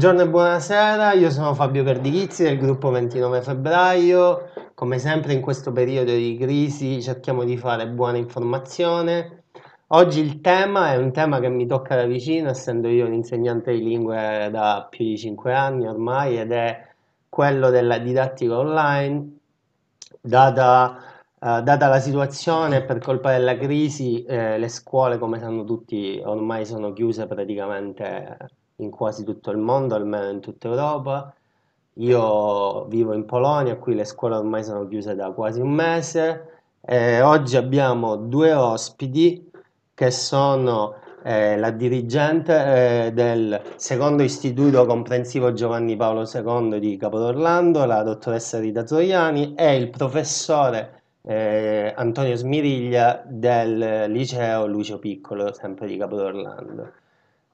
Buongiorno e buonasera, io sono Fabio Perdichizzi del gruppo 29 febbraio. Come sempre in questo periodo di crisi cerchiamo di fare buona informazione. Oggi il tema è un tema che mi tocca da vicino, essendo io un insegnante di lingue da più di 5 anni ormai, ed è quello della didattica online. Data, eh, data la situazione, per colpa della crisi, eh, le scuole, come sanno tutti, ormai sono chiuse praticamente in quasi tutto il mondo, almeno in tutta Europa. Io vivo in Polonia, qui le scuole ormai sono chiuse da quasi un mese. Eh, oggi abbiamo due ospiti che sono eh, la dirigente eh, del secondo istituto comprensivo Giovanni Paolo II di Capodorlando, la dottoressa Rita Troiani, e il professore eh, Antonio Smiriglia del liceo Lucio Piccolo, sempre di Capodorlando.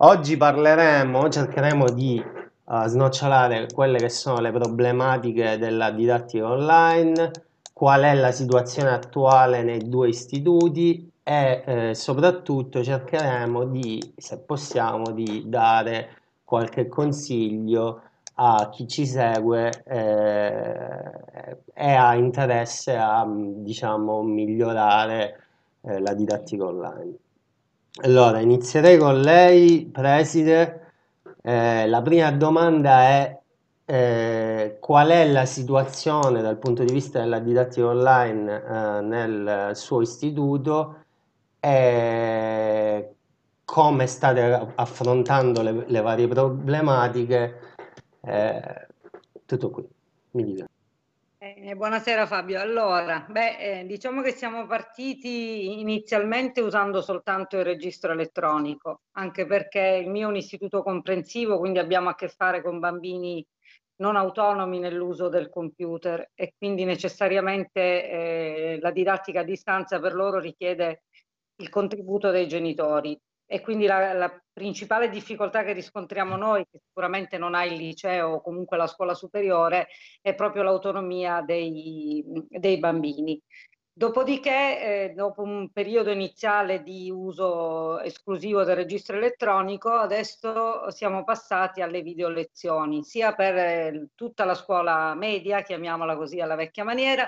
Oggi parleremo, cercheremo di uh, snocciolare quelle che sono le problematiche della didattica online, qual è la situazione attuale nei due istituti e eh, soprattutto cercheremo di, se possiamo, di dare qualche consiglio a chi ci segue eh, e ha interesse a diciamo, migliorare eh, la didattica online. Allora, inizierei con lei, preside. Eh, la prima domanda è eh, qual è la situazione dal punto di vista della didattica online eh, nel suo istituto e come state affrontando le, le varie problematiche. Eh, tutto qui, mi dica. Eh, buonasera Fabio. Allora, beh, eh, diciamo che siamo partiti inizialmente usando soltanto il registro elettronico, anche perché il mio è un istituto comprensivo, quindi abbiamo a che fare con bambini non autonomi nell'uso del computer e quindi necessariamente eh, la didattica a distanza per loro richiede il contributo dei genitori. E quindi la, la, principale difficoltà che riscontriamo noi, che sicuramente non ha il liceo o comunque la scuola superiore, è proprio l'autonomia dei, dei bambini. Dopodiché, eh, dopo un periodo iniziale di uso esclusivo del registro elettronico, adesso siamo passati alle video lezioni, sia per eh, tutta la scuola media, chiamiamola così alla vecchia maniera,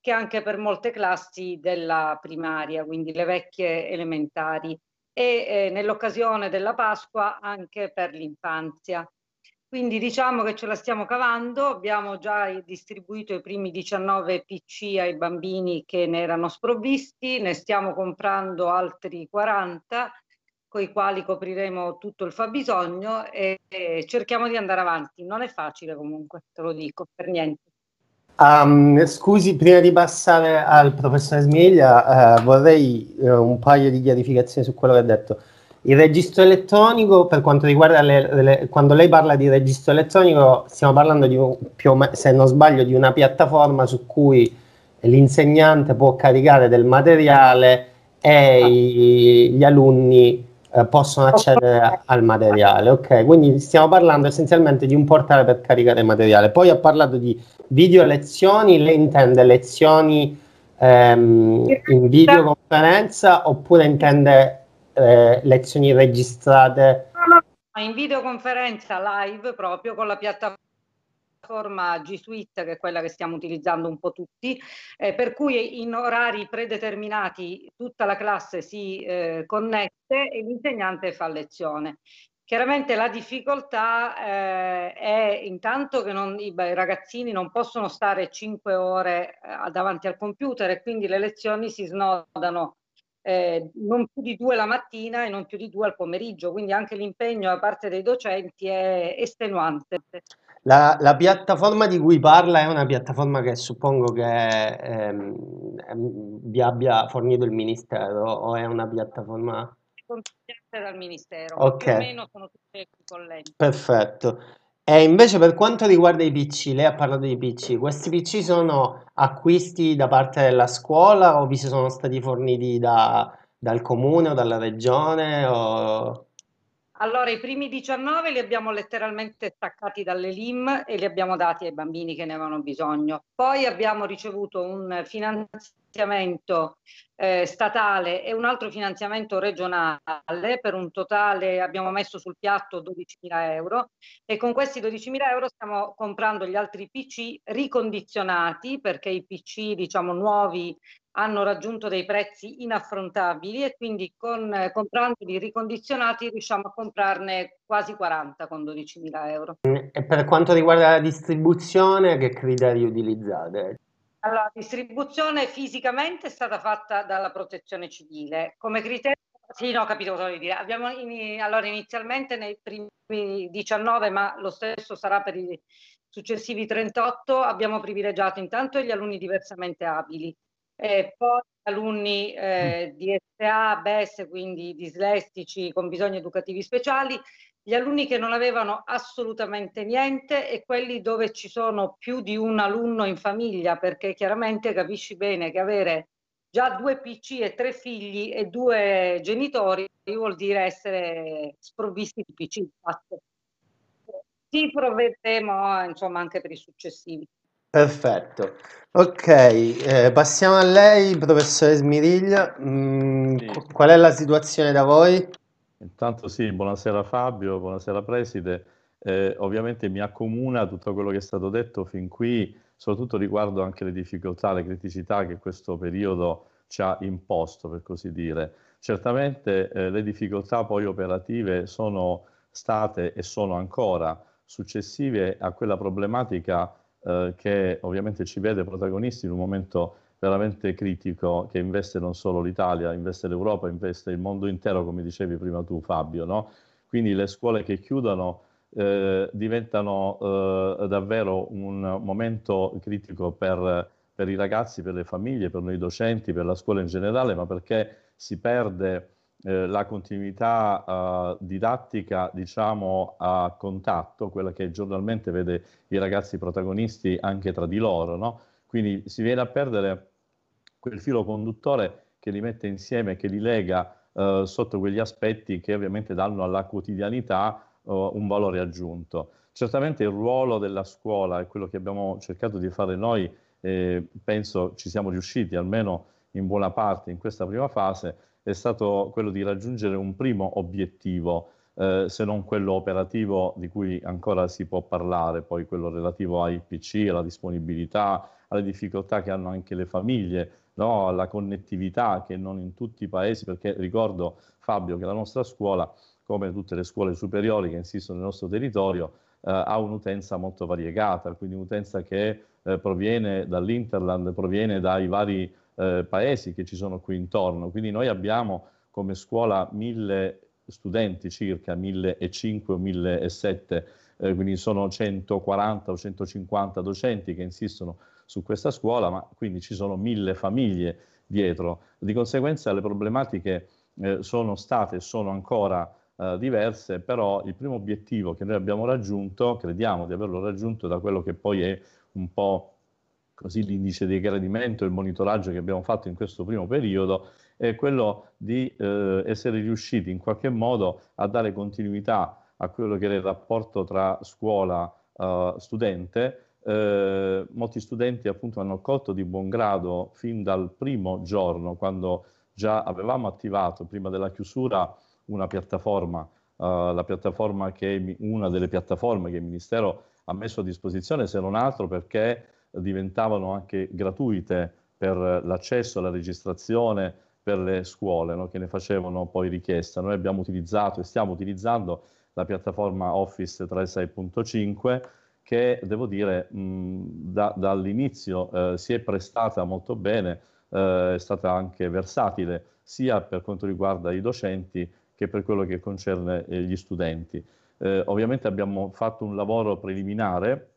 che anche per molte classi della primaria, quindi le vecchie elementari e eh, nell'occasione della Pasqua anche per l'infanzia. Quindi diciamo che ce la stiamo cavando, abbiamo già distribuito i primi 19 PC ai bambini che ne erano sprovvisti, ne stiamo comprando altri 40 con i quali copriremo tutto il fabbisogno e, e cerchiamo di andare avanti. Non è facile comunque, te lo dico, per niente. Um, scusi, prima di passare al professore Smiglia, uh, vorrei uh, un paio di chiarificazioni su quello che ha detto. Il registro elettronico, per quanto riguarda le, le, quando lei parla di registro elettronico, stiamo parlando di, più se non sbaglio, di una piattaforma su cui l'insegnante può caricare del materiale e i, gli alunni uh, possono accedere al materiale. Ok, quindi stiamo parlando essenzialmente di un portale per caricare materiale. Poi ha parlato di video lezioni, lei intende lezioni ehm, in videoconferenza oppure intende eh, lezioni registrate? In videoconferenza live proprio con la piattaforma G Suite, che è quella che stiamo utilizzando un po' tutti, eh, per cui in orari predeterminati tutta la classe si eh, connette e l'insegnante fa lezione. Chiaramente la difficoltà eh, è intanto che non, i, i, ragazzini non possono stare cinque ore eh, davanti al computer e quindi le lezioni si snodano eh, non più di due la mattina e non più di due al pomeriggio, quindi anche l'impegno da parte dei docenti è estenuante. La, la, piattaforma di cui parla è una piattaforma che suppongo che ehm, vi abbia fornito il Ministero o è una piattaforma consigliate dal Ministero, Ok, più o meno sono tutte equipollenti. perfetto. E invece per quanto riguarda i PC, lei ha parlato di PC, questi PC sono acquisti da parte della scuola o vi sono stati forniti da- dal comune o dalla regione? O... Allora, i primi 19 li abbiamo letteralmente staccati dalle LIM e li abbiamo dati ai bambini che ne avevano bisogno. Poi abbiamo ricevuto un finanziamento eh, statale e un altro finanziamento regionale per un totale, abbiamo messo sul piatto 12.000 euro e con questi 12.000 euro stiamo comprando gli altri PC ricondizionati perché i PC diciamo nuovi hanno raggiunto dei prezzi inaffrontabili e quindi con, eh, comprandoli ricondizionati riusciamo a comprarne quasi 40 con 12.000 euro. E per quanto riguarda la distribuzione, che criteri utilizzate? Allora, la distribuzione fisicamente è stata fatta dalla protezione civile. Come criterio, sì, no, capito cosa vuoi dire. Abbiamo in, allora inizialmente nei primi 19, ma lo stesso sarà per i successivi 38, abbiamo privilegiato intanto gli alunni diversamente abili eh, poi alunni eh, di SA, BES, quindi dislessici con bisogni educativi speciali, gli alunni che non avevano assolutamente niente e quelli dove ci sono più di un alunno in famiglia, perché chiaramente capisci bene che avere già due PC e tre figli e due genitori vuol dire essere sprovvisti di PC. Ci provvedremo insomma anche per i successivi. Perfetto. Ok, eh, passiamo a lei, professore Smiriglia. Mm, Sì. qual è la situazione da voi? Intanto sì, buonasera Fabio, buonasera Preside. Eh, ovviamente mi accomuna tutto quello che è stato detto fin qui, soprattutto riguardo anche le difficoltà, le criticità che questo periodo ci ha imposto, per così dire. Certamente eh, le difficoltà poi operative sono state e sono ancora successive a quella problematica eh, che ovviamente ci vede protagonisti in un momento veramente critico che investe non solo l'Italia, investe l'Europa, investe il mondo intero, come dicevi prima tu Fabio, no? Quindi le scuole che chiudono eh, diventano eh, davvero un momento critico per, per, i ragazzi, per le famiglie, per noi docenti, per la scuola in generale, ma perché si perde eh, la continuità eh, didattica, diciamo, a contatto, quella che giornalmente vede i ragazzi protagonisti anche tra di loro, no? Quindi si viene a perdere quel filo conduttore che li mette insieme, che li lega eh, sotto quegli aspetti che ovviamente danno alla quotidianità eh, un valore aggiunto. Certamente il ruolo della scuola è quello che abbiamo cercato di fare noi, eh, penso ci siamo riusciti almeno in buona parte in questa prima fase, è stato quello di raggiungere un primo obiettivo, eh, se non quello operativo di cui ancora si può parlare, poi quello relativo ai PC, alla disponibilità, alle difficoltà che hanno anche le famiglie, no? alla connettività che non in tutti i paesi, perché ricordo Fabio che la nostra scuola, come tutte le scuole superiori che insistono nel nostro territorio, eh, ha un'utenza molto variegata, quindi un'utenza che eh, proviene dall'Interland, proviene dai vari eh, paesi che ci sono qui intorno. Quindi noi abbiamo come scuola mille studenti circa, 1005 o 1007, eh, quindi sono 140 o 150 docenti che insistono su questa scuola, ma quindi ci sono mille famiglie dietro. Di conseguenza le problematiche eh, sono state e sono ancora eh, diverse, però il primo obiettivo che noi abbiamo raggiunto, crediamo di averlo raggiunto da quello che poi è un po' così l'indice di gradimento, il monitoraggio che abbiamo fatto in questo primo periodo, è quello di eh, essere riusciti in qualche modo a dare continuità a quello che era il rapporto tra scuola-studente. Eh, eh, molti studenti appunto hanno accolto di buon grado fin dal primo giorno, quando già avevamo attivato prima della chiusura una piattaforma, eh, la piattaforma che una delle piattaforme che il Ministero ha messo a disposizione, se non altro perché diventavano anche gratuite per l'accesso alla registrazione per le scuole no? che ne facevano poi richiesta. Noi abbiamo utilizzato e stiamo utilizzando la piattaforma Office 365 che devo dire mh, da, dall'inizio eh, si è prestata molto bene, eh, è stata anche versatile sia per quanto riguarda i docenti che per quello che concerne eh, gli studenti. Eh, ovviamente abbiamo fatto un lavoro preliminare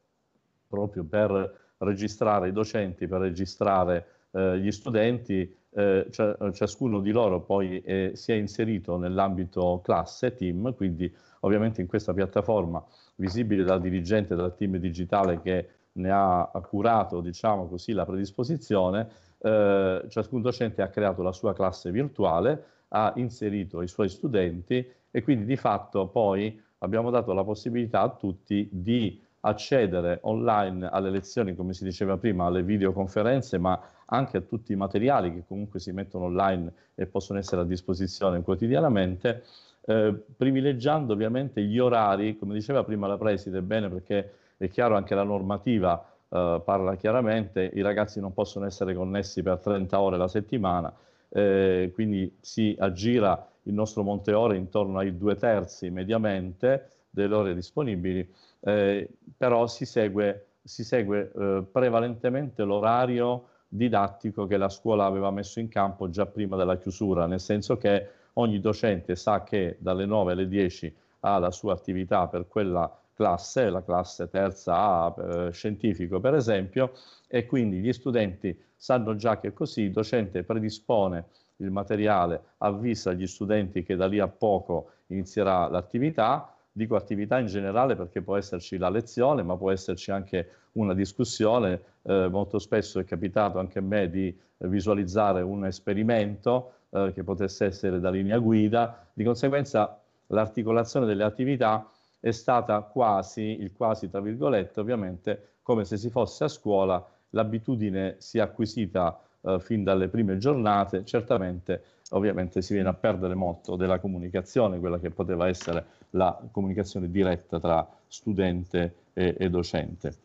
proprio per registrare i docenti, per registrare eh, gli studenti, eh, ciascuno di loro poi è, si è inserito nell'ambito classe, team, quindi ovviamente in questa piattaforma visibile dal dirigente del team digitale che ne ha curato, diciamo così, la predisposizione, eh, ciascun docente ha creato la sua classe virtuale, ha inserito i suoi studenti e quindi di fatto poi abbiamo dato la possibilità a tutti di accedere online alle lezioni, come si diceva prima, alle videoconferenze, ma anche a tutti i materiali che comunque si mettono online e possono essere a disposizione quotidianamente, eh, privilegiando ovviamente gli orari, come diceva prima la Preside, bene perché è chiaro anche la normativa eh, parla chiaramente, i ragazzi non possono essere connessi per 30 ore la settimana, eh, quindi si aggira il nostro monte ore intorno ai due terzi mediamente delle ore disponibili, eh, però si segue, si segue eh, prevalentemente l'orario didattico che la scuola aveva messo in campo già prima della chiusura, nel senso che ogni docente sa che dalle 9 alle 10 ha la sua attività per quella classe, la classe terza A eh, scientifico per esempio, e quindi gli studenti sanno già che così il docente predispone il materiale, avvisa gli studenti che da lì a poco inizierà l'attività, dico attività in generale perché può esserci la lezione, ma può esserci anche una discussione, eh, molto spesso è capitato anche a me di visualizzare un esperimento eh, che potesse essere da linea guida, di conseguenza l'articolazione delle attività è stata quasi, il quasi tra virgolette, ovviamente come se si fosse a scuola, l'abitudine si è acquisita eh, fin dalle prime giornate, certamente ovviamente si viene a perdere molto della comunicazione, quella che poteva essere la comunicazione diretta tra studente e, e docente.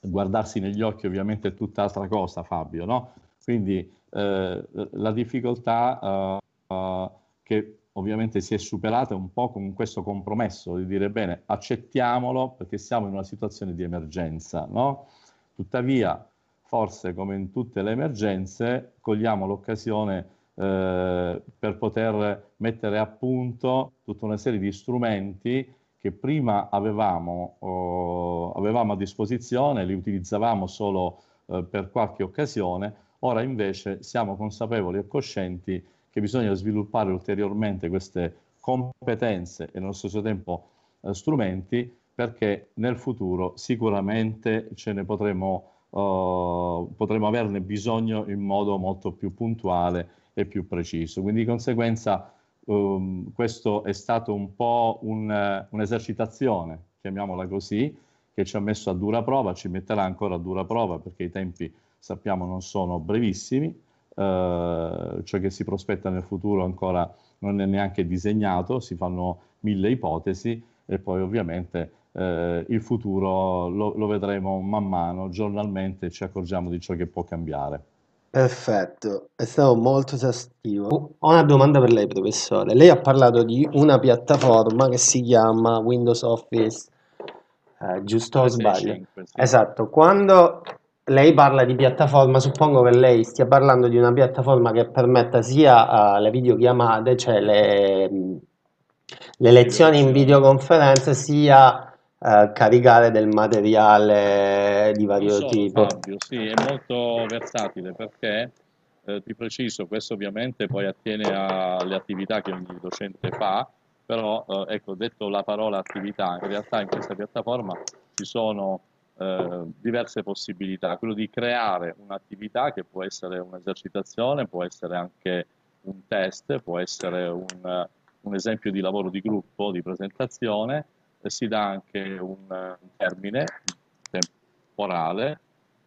Guardarsi negli occhi ovviamente è tutt'altra cosa, Fabio, no? Quindi eh, la difficoltà eh, che ovviamente si è superata un po' con questo compromesso di dire bene, accettiamolo perché siamo in una situazione di emergenza, no? Tuttavia, forse come in tutte le emergenze, cogliamo l'occasione eh, per poter mettere a punto tutta una serie di strumenti che prima avevamo, oh, avevamo a disposizione, li utilizzavamo solo eh, per qualche occasione, ora invece siamo consapevoli e coscienti che bisogna sviluppare ulteriormente queste competenze e nello stesso tempo eh, strumenti perché nel futuro sicuramente ce ne potremo, uh, potremo averne bisogno in modo molto più puntuale e più preciso. Quindi di conseguenza um, questo è stato un po' un, un'esercitazione, chiamiamola così, che ci ha messo a dura prova, ci metterà ancora a dura prova perché i tempi sappiamo non sono brevissimi, eh, ciò che si prospetta nel futuro ancora non è neanche disegnato, si fanno mille ipotesi e poi ovviamente eh, il futuro lo, lo, vedremo man mano, giornalmente ci accorgiamo di ciò che può cambiare. Perfetto, è stato molto esaustivo. Ho una domanda per lei, professore. Lei ha parlato di una piattaforma che si chiama Windows Office, eh, giusto o sbaglio? 5, sì. Esatto, quando lei parla di piattaforma, suppongo che lei stia parlando di una piattaforma che permetta sia uh, le videochiamate, cioè le, le lezioni in videoconferenza, sia uh, caricare del materiale di vario so, tipo. Fabio, sì, è molto versatile perché, eh, ti preciso, questo ovviamente poi attiene alle attività che ogni docente fa, però eh, ecco, detto la parola attività, in realtà in questa piattaforma ci sono eh, diverse possibilità, quello di creare un'attività che può essere un'esercitazione, può essere anche un test, può essere un, un esempio di lavoro di gruppo, di presentazione, e si dà anche un, un termine temporale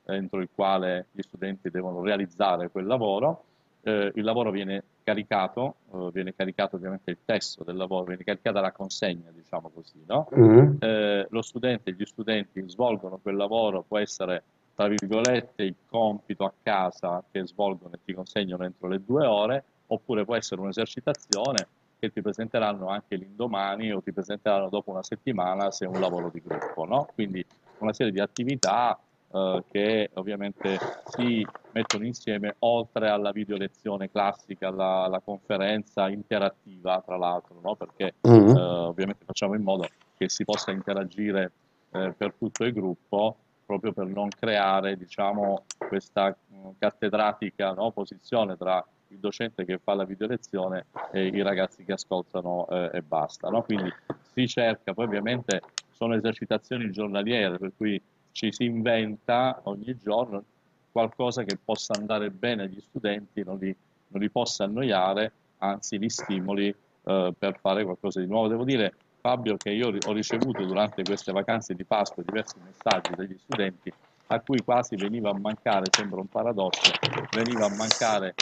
entro il quale gli studenti devono realizzare quel lavoro eh, il lavoro viene caricato, eh, viene caricato ovviamente il testo del lavoro, viene caricata la consegna, diciamo così, no? mm. eh, lo studente, gli studenti svolgono quel lavoro, può essere tra virgolette il compito a casa che svolgono e ti consegnano entro le due ore, oppure può essere un'esercitazione che ti presenteranno anche l'indomani o ti presenteranno dopo una settimana se è un lavoro di gruppo, no? Quindi una serie di attività eh, che ovviamente si mettono insieme oltre alla video lezione classica, alla, alla conferenza interattiva tra l'altro, no? perché mm-hmm. eh, ovviamente facciamo in modo che si possa interagire eh, per tutto il gruppo proprio per non creare diciamo, questa mh, cattedratica no? posizione tra il docente che fa la video lezione e i ragazzi che ascoltano eh, e basta. No? Quindi si cerca, poi ovviamente sono esercitazioni giornaliere, per cui ci si inventa ogni giorno qualcosa che possa andare bene agli studenti, non li, non li possa annoiare, anzi li stimoli eh, per fare qualcosa di nuovo. Devo dire, Fabio, che io ho ricevuto durante queste vacanze di Pasqua diversi messaggi dagli studenti a cui quasi veniva a mancare, sembra un paradosso, veniva a mancare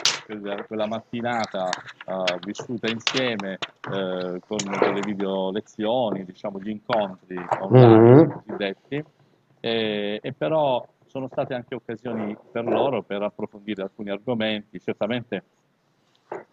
quella mattinata uh, vissuta insieme uh, con delle video lezioni, diciamo gli incontri online mm-hmm. cosiddetti, e, e però sono state anche occasioni per loro per approfondire alcuni argomenti, certamente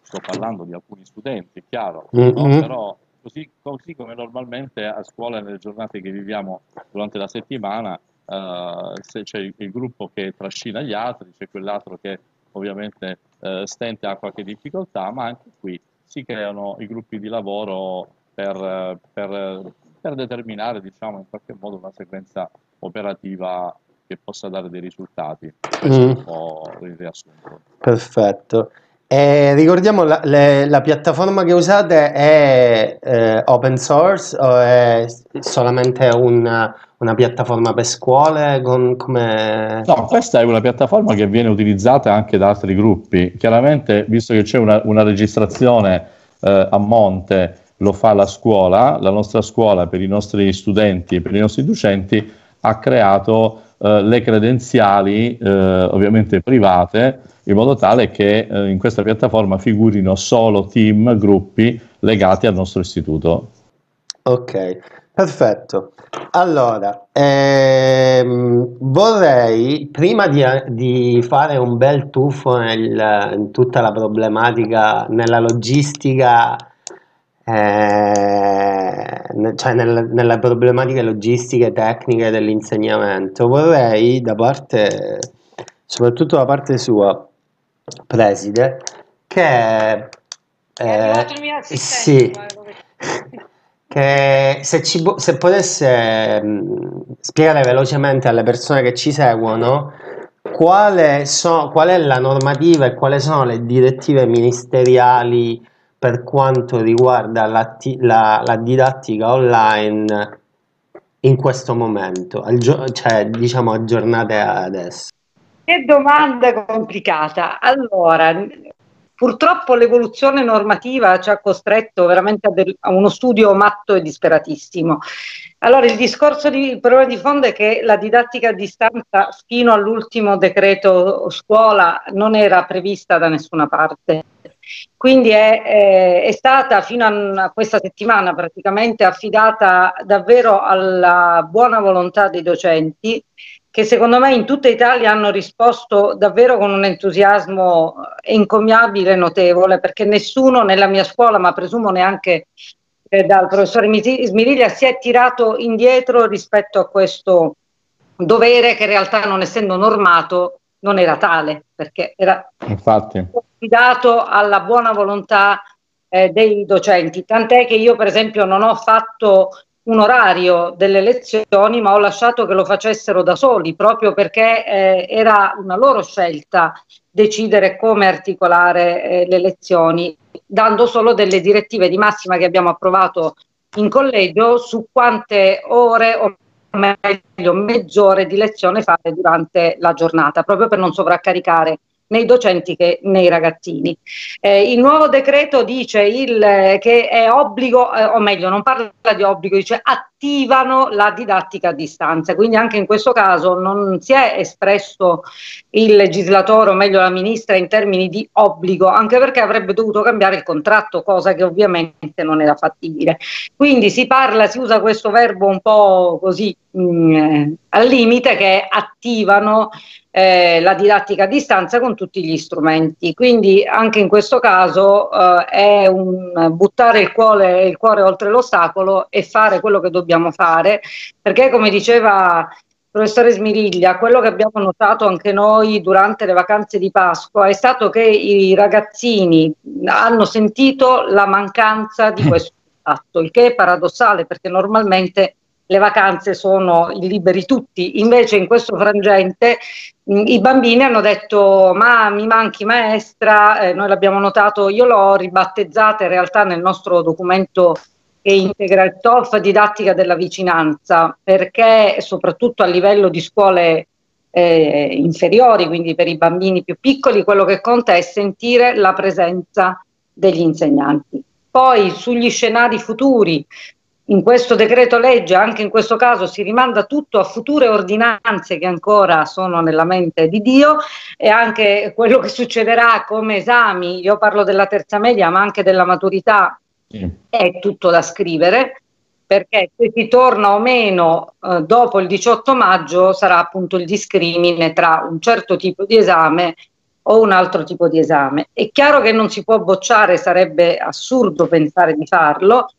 sto parlando di alcuni studenti, è chiaro, mm-hmm. no? però così, così, come normalmente a scuola nelle giornate che viviamo durante la settimana, uh, se c'è il, il, gruppo che trascina gli altri, c'è quell'altro che ovviamente uh, stente ha qualche difficoltà, ma anche qui si creano i gruppi di lavoro per, per, per determinare diciamo, in qualche modo una sequenza operativa che possa dare dei risultati. Questo mm. è un po' il riassunto. Perfetto. Eh, ricordiamo la, le, la, piattaforma che usate è eh, open source o è solamente una, una piattaforma per scuole? Con, come... No, questa è una piattaforma che viene utilizzata anche da altri gruppi. Chiaramente, visto che c'è una, una registrazione eh, a monte, lo fa la scuola, la nostra scuola per i nostri studenti e per i nostri docenti ha creato eh, le credenziali, eh, ovviamente private, in modo tale che eh, in questa piattaforma figurino solo team, gruppi legati al nostro istituto. Ok, perfetto. Allora, ehm, vorrei, prima di, di, fare un bel tuffo nel, in tutta la problematica, nella logistica, eh, cioè nel, nelle problematiche logistiche tecniche dell'insegnamento, vorrei da parte, soprattutto da parte sua, preside che eh, sì, che se, ci, se potesse mm, spiegare velocemente alle persone che ci seguono quale, so, qual è la normativa e quali sono le direttive ministeriali per quanto riguarda la, la, la didattica online in questo momento, al, cioè diciamo aggiornate adesso. Che domanda complicata. Allora, purtroppo l'evoluzione normativa ci ha costretto veramente a, del, a, uno studio matto e disperatissimo. Allora, il discorso di il problema di fondo è che la didattica a distanza fino all'ultimo decreto scuola non era prevista da nessuna parte. Quindi è, è, è stata fino a, a questa settimana praticamente affidata davvero alla buona volontà dei docenti che secondo me in tutta Italia hanno risposto davvero con un entusiasmo incommiabile e notevole, perché nessuno nella mia scuola, ma presumo neanche eh, dal professore Smiriglia, si è tirato indietro rispetto a questo dovere che in realtà non essendo normato non era tale, perché era affidato alla buona volontà eh, dei docenti. Tant'è che io per esempio non ho fatto un orario delle lezioni, ma ho lasciato che lo facessero da soli, proprio perché eh, era una loro scelta decidere come articolare eh, le lezioni, dando solo delle direttive di massima che abbiamo approvato in collegio su quante ore o meglio mezz'ore di lezione fare durante la giornata, proprio per non sovraccaricare nei docenti che nei ragazzini. Eh, il nuovo decreto dice il, eh, che è obbligo, eh, o meglio, non parla di obbligo, dice attivano la didattica a distanza, quindi anche in questo caso non si è espresso il legislatore, o meglio la ministra, in termini di obbligo, anche perché avrebbe dovuto cambiare il contratto, cosa che ovviamente non era fattibile. Quindi si parla, si usa questo verbo un po' così mh, mm, eh, al limite che attivano eh, la didattica a distanza con tutti gli strumenti. Quindi anche in questo caso eh, è un buttare il cuore, il cuore oltre l'ostacolo e fare quello che dobbiamo fare, perché come diceva il professore Smiriglia, quello che abbiamo notato anche noi durante le vacanze di Pasqua è stato che i ragazzini hanno sentito la mancanza di questo atto, il che è paradossale perché normalmente le vacanze sono liberi tutti, invece in questo frangente mh, i bambini hanno detto ma mi manchi maestra, eh, noi l'abbiamo notato, io l'ho ribattezzata in realtà nel nostro documento che integra il TOLF didattica della vicinanza, perché soprattutto a livello di scuole eh, inferiori, quindi per i bambini più piccoli, quello che conta è sentire la presenza degli insegnanti. Poi sugli scenari futuri, in questo decreto legge, anche in questo caso, si rimanda tutto a future ordinanze che ancora sono nella mente di Dio e anche quello che succederà come esami, io parlo della terza media ma anche della maturità, sì. è tutto da scrivere perché se si torna o meno eh, dopo il 18 maggio sarà appunto il discrimine tra un certo tipo di esame o un altro tipo di esame. È chiaro che non si può bocciare, sarebbe assurdo pensare di farlo.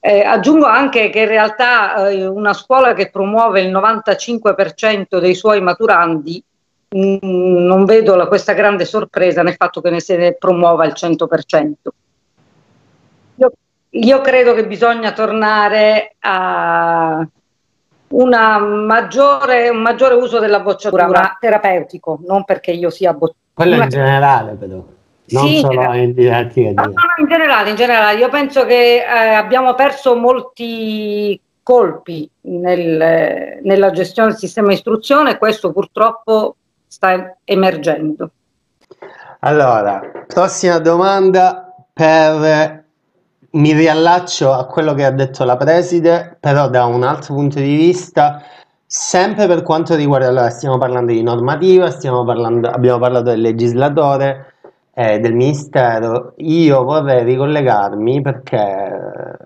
Eh, aggiungo anche che in realtà eh, una scuola che promuove il 95% dei suoi maturandi mh, mm, non vedo la, questa grande sorpresa nel fatto che ne se ne promuova il 100%. Io, credo che bisogna tornare a maggiore, un maggiore uso della bocciatura, ma terapeutico, non perché io sia bocciatura. Quello in generale però, non sì, solo in didattica. No, no, in generale, in generale, io penso che eh, abbiamo perso molti colpi nel, nella gestione del sistema istruzione e questo purtroppo sta emergendo. Allora, prossima domanda per mi riallaccio a quello che ha detto la preside, però da un altro punto di vista, sempre per quanto riguarda, allora stiamo parlando di normativa, parlando, abbiamo parlato del legislatore, eh, del ministero, io vorrei ricollegarmi perché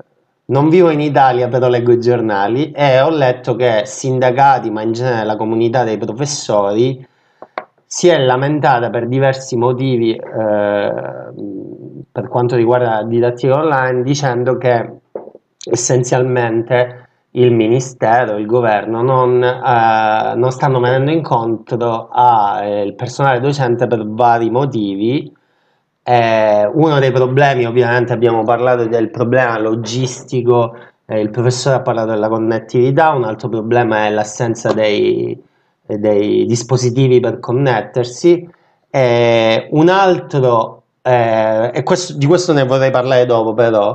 non vivo in Italia, però leggo i giornali e ho letto che sindacati, ma in genere la comunità dei professori, si è lamentata per diversi motivi eh, per quanto riguarda la didattica online dicendo che essenzialmente il ministero, il governo non, eh, non stanno venendo incontro al eh, personale docente per vari motivi. Eh, uno dei problemi, ovviamente, abbiamo parlato del problema logistico, eh, il professore ha parlato della connettività, un altro problema è l'assenza dei, dei dispositivi per connettersi. Un altro, eh, e questo, di questo ne vorrei parlare dopo però,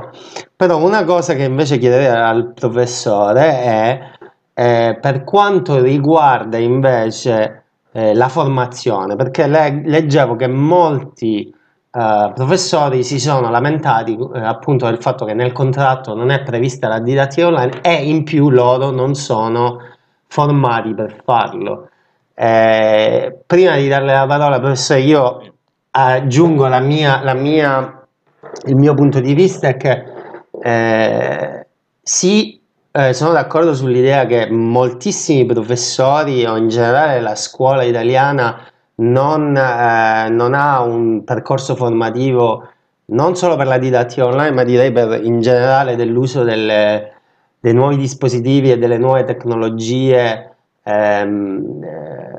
però una cosa che invece chiederei al professore è eh, per quanto riguarda invece eh, la formazione, perché le, leggevo che molti Uh, professori si sono lamentati uh, appunto del fatto che nel contratto non è prevista la didattica online e in più loro non sono formati per farlo. Eh, prima di darle la parola, professore, io aggiungo la mia, la mia, il mio punto di vista è che eh, sì, eh, sono d'accordo sull'idea che moltissimi professori o in generale la scuola italiana non, eh, non ha un percorso formativo non solo per la didattica online, ma direi per, in generale dell'uso delle, dei nuovi dispositivi e delle nuove tecnologie ehm, eh,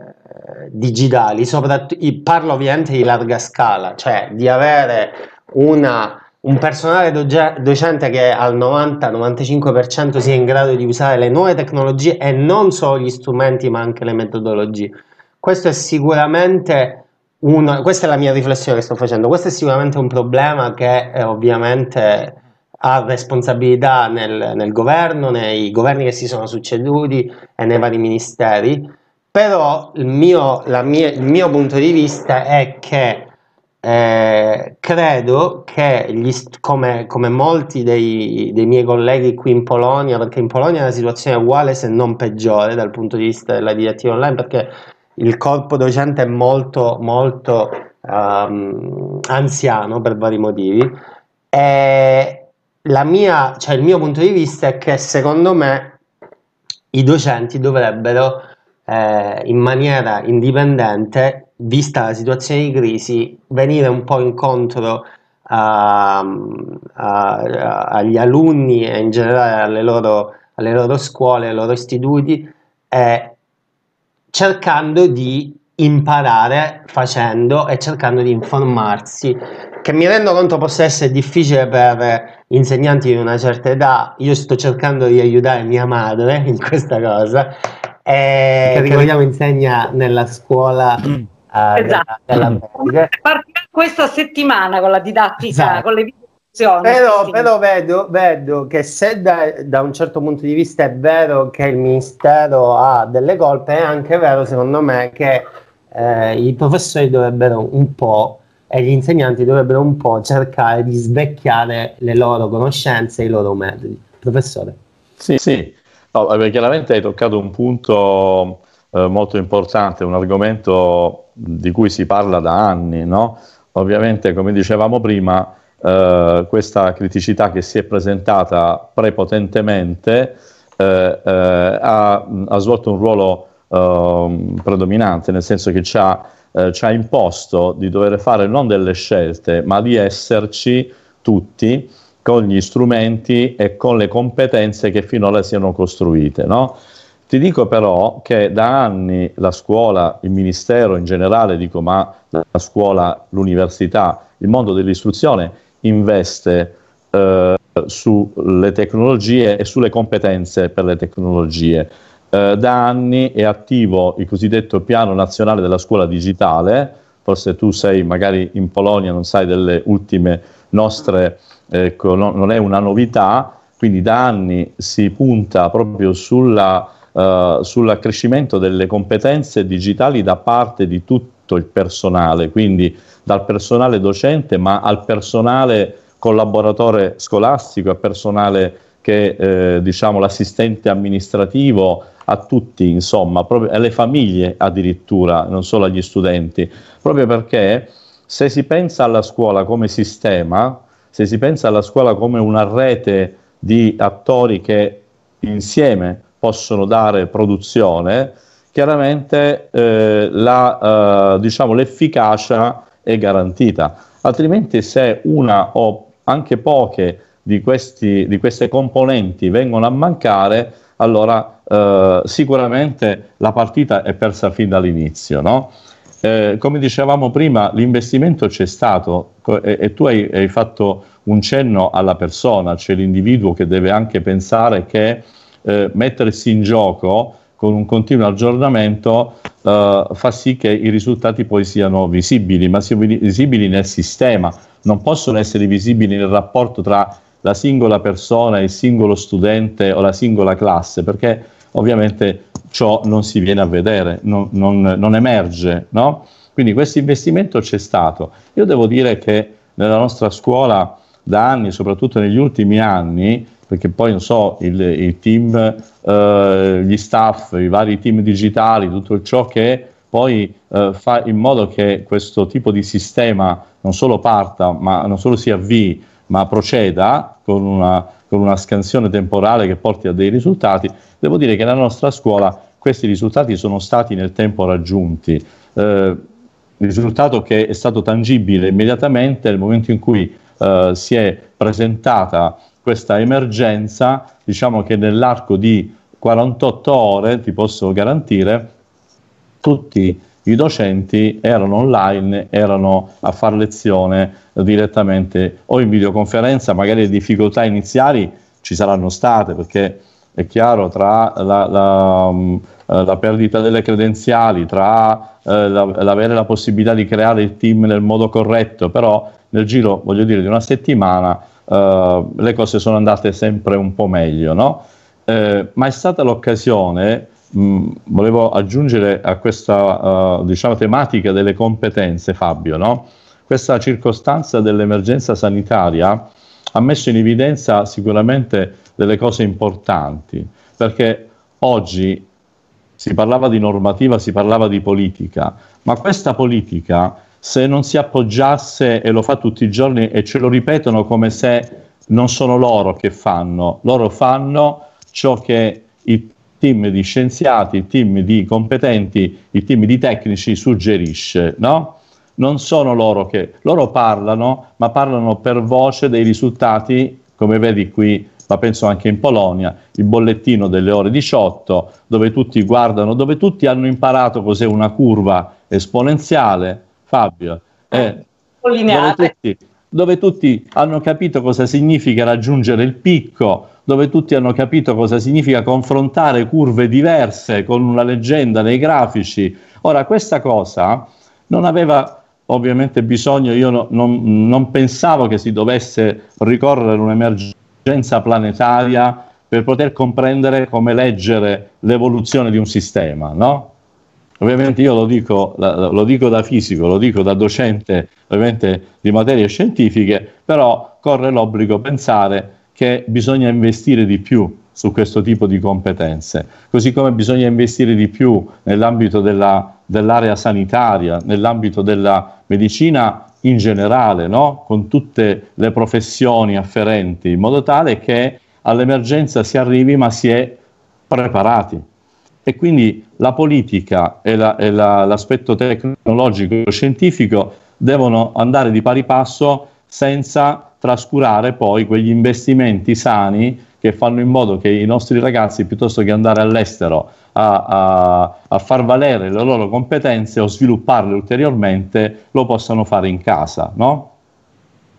digitali, soprattutto parlo ovviamente di larga scala, cioè di avere una, un personale doge- docente che al 90-95% sia in grado di usare le nuove tecnologie e non solo gli strumenti ma anche le metodologie. Questo è sicuramente uno, questa è la mia riflessione che sto facendo, questo è sicuramente un problema che eh, ovviamente ha responsabilità nel, nel, governo, nei governi che si sono succeduti e nei vari ministeri, però il mio, mia, il mio punto di vista è che eh, credo che gli, come, come, molti dei, dei, miei colleghi qui in Polonia, perché in Polonia la situazione è uguale se non peggiore dal punto di vista della direttiva online, perché il corpo docente è molto, molto um, anziano per vari motivi. E, mia, cioè il mio punto di vista è che secondo me i docenti dovrebbero eh, in maniera indipendente, vista la situazione di crisi, venire un po' incontro a, a, agli alunni e in generale alle loro, alle loro scuole, ai loro istituti, eh, cercando di imparare facendo e cercando di informarsi, che mi rendo conto possa essere difficile per insegnanti di una certa età. Io sto cercando di aiutare mia madre in questa cosa, e che ricordiamo insegna nella scuola. Mm. Uh, esatto. della, della Partirà questa settimana con la didattica, esatto. con le video però, però vedo, vedo, che se da, da, un certo punto di vista è vero che il Ministero ha delle colpe, è anche vero secondo me che eh, i professori dovrebbero un po' e gli insegnanti dovrebbero un po' cercare di svecchiare le loro conoscenze e i loro metodi. Professore. Sì, sì. No, chiaramente hai toccato un punto eh, molto importante, un argomento di cui si parla da anni, no? Ovviamente, come dicevamo prima, eh, questa criticità che si è presentata prepotentemente eh, eh ha, ha, svolto un ruolo ehm, predominante, nel senso che ci ha, eh, ci ha imposto di dover fare non delle scelte, ma di esserci tutti con gli strumenti e con le competenze che finora siano costruite. No? Ti dico però che da anni la scuola, il ministero in generale, dico ma la scuola, l'università, il mondo dell'istruzione investe eh, sulle tecnologie e sulle competenze per le tecnologie. Eh, da anni è attivo il cosiddetto piano nazionale della scuola digitale, forse tu sei magari in Polonia, non sai delle ultime nostre, ecco, no, non è una novità, quindi da anni si punta proprio sulla uh, sull'accrescimento delle competenze digitali da parte di tutto il personale, quindi dal personale docente ma al personale collaboratore scolastico, al personale che eh, diciamo l'assistente amministrativo, a tutti, insomma, alle famiglie addirittura, non solo agli studenti, proprio perché se si pensa alla scuola come sistema, se si pensa alla scuola come una rete di attori che insieme possono dare produzione, chiaramente eh, la, eh, diciamo, l'efficacia è garantita. Altrimenti se una o anche poche di, questi, di queste componenti vengono a mancare, allora eh, sicuramente la partita è persa fin dall'inizio. No? Eh, come dicevamo prima, l'investimento c'è stato e, e tu hai, hai, fatto un cenno alla persona, cioè l'individuo che deve anche pensare che eh, mettersi in gioco con un continuo aggiornamento eh, fa sì che i risultati poi siano visibili, ma siano visibili nel sistema, non possono essere visibili nel rapporto tra la singola persona, il singolo studente o la singola classe, perché ovviamente ciò non si viene a vedere, non, non, non emerge. No? Quindi questo investimento c'è stato. Io devo dire che nella nostra scuola da anni, soprattutto negli ultimi anni, perché poi non so, il, il team, eh, gli staff, i vari team digitali, tutto ciò che poi eh, fa in modo che questo tipo di sistema non solo parta, ma non solo si avvii, ma proceda con una, con una scansione temporale che porti a dei risultati, devo dire che nella nostra scuola questi risultati sono stati nel tempo raggiunti. Eh, risultato che è stato tangibile immediatamente nel momento in cui eh, si è presentata questa emergenza, diciamo che nell'arco di 48 ore, ti posso garantire, tutti i docenti erano online, erano a far lezione direttamente o in videoconferenza, magari le difficoltà iniziali ci saranno state perché è chiaro tra la, la, mm, la perdita delle credenziali, tra eh, l'avere la possibilità di creare il team nel modo corretto, però nel giro, voglio dire, di una settimana uh, le cose sono andate sempre un po' meglio, no? eh, ma è stata l'occasione, mh, volevo aggiungere a questa uh, diciamo, tematica delle competenze, Fabio, no? questa circostanza dell'emergenza sanitaria ha messo in evidenza sicuramente delle cose importanti, perché oggi si parlava di normativa, si parlava di politica, ma questa politica se non si appoggiasse, e lo fa tutti i giorni e ce lo ripetono come se non sono loro che fanno, loro fanno ciò che il team di scienziati, il team di competenti, il team di tecnici suggerisce, no? Non sono loro che, loro parlano, ma parlano per voce dei risultati, come vedi qui, ma penso anche in Polonia, il bollettino delle ore 18, dove tutti guardano, dove tutti hanno imparato cos'è una curva esponenziale, Fabio, eh, dove, tutti, dove tutti hanno capito cosa significa raggiungere il picco, dove tutti hanno capito cosa significa confrontare curve diverse con una leggenda nei grafici. Ora, questa cosa non aveva ovviamente bisogno, io no, non, non, pensavo che si dovesse ricorrere a un'emergenza planetaria per poter comprendere come leggere l'evoluzione di un sistema, no? Ovviamente io lo dico, lo dico, da fisico, lo dico da docente ovviamente di materie scientifiche, però corre l'obbligo pensare che bisogna investire di più su questo tipo di competenze, così come bisogna investire di più nell'ambito della, dell'area sanitaria, nell'ambito della medicina in generale, no? con tutte le professioni afferenti, in modo tale che all'emergenza si arrivi ma si è preparati. E quindi la politica e, la, e la, l'aspetto tecnologico scientifico devono andare di pari passo senza trascurare poi quegli investimenti sani che fanno in modo che i nostri ragazzi, piuttosto che andare all'estero a, a, a, far valere le loro competenze o svilupparle ulteriormente, lo possano fare in casa. No?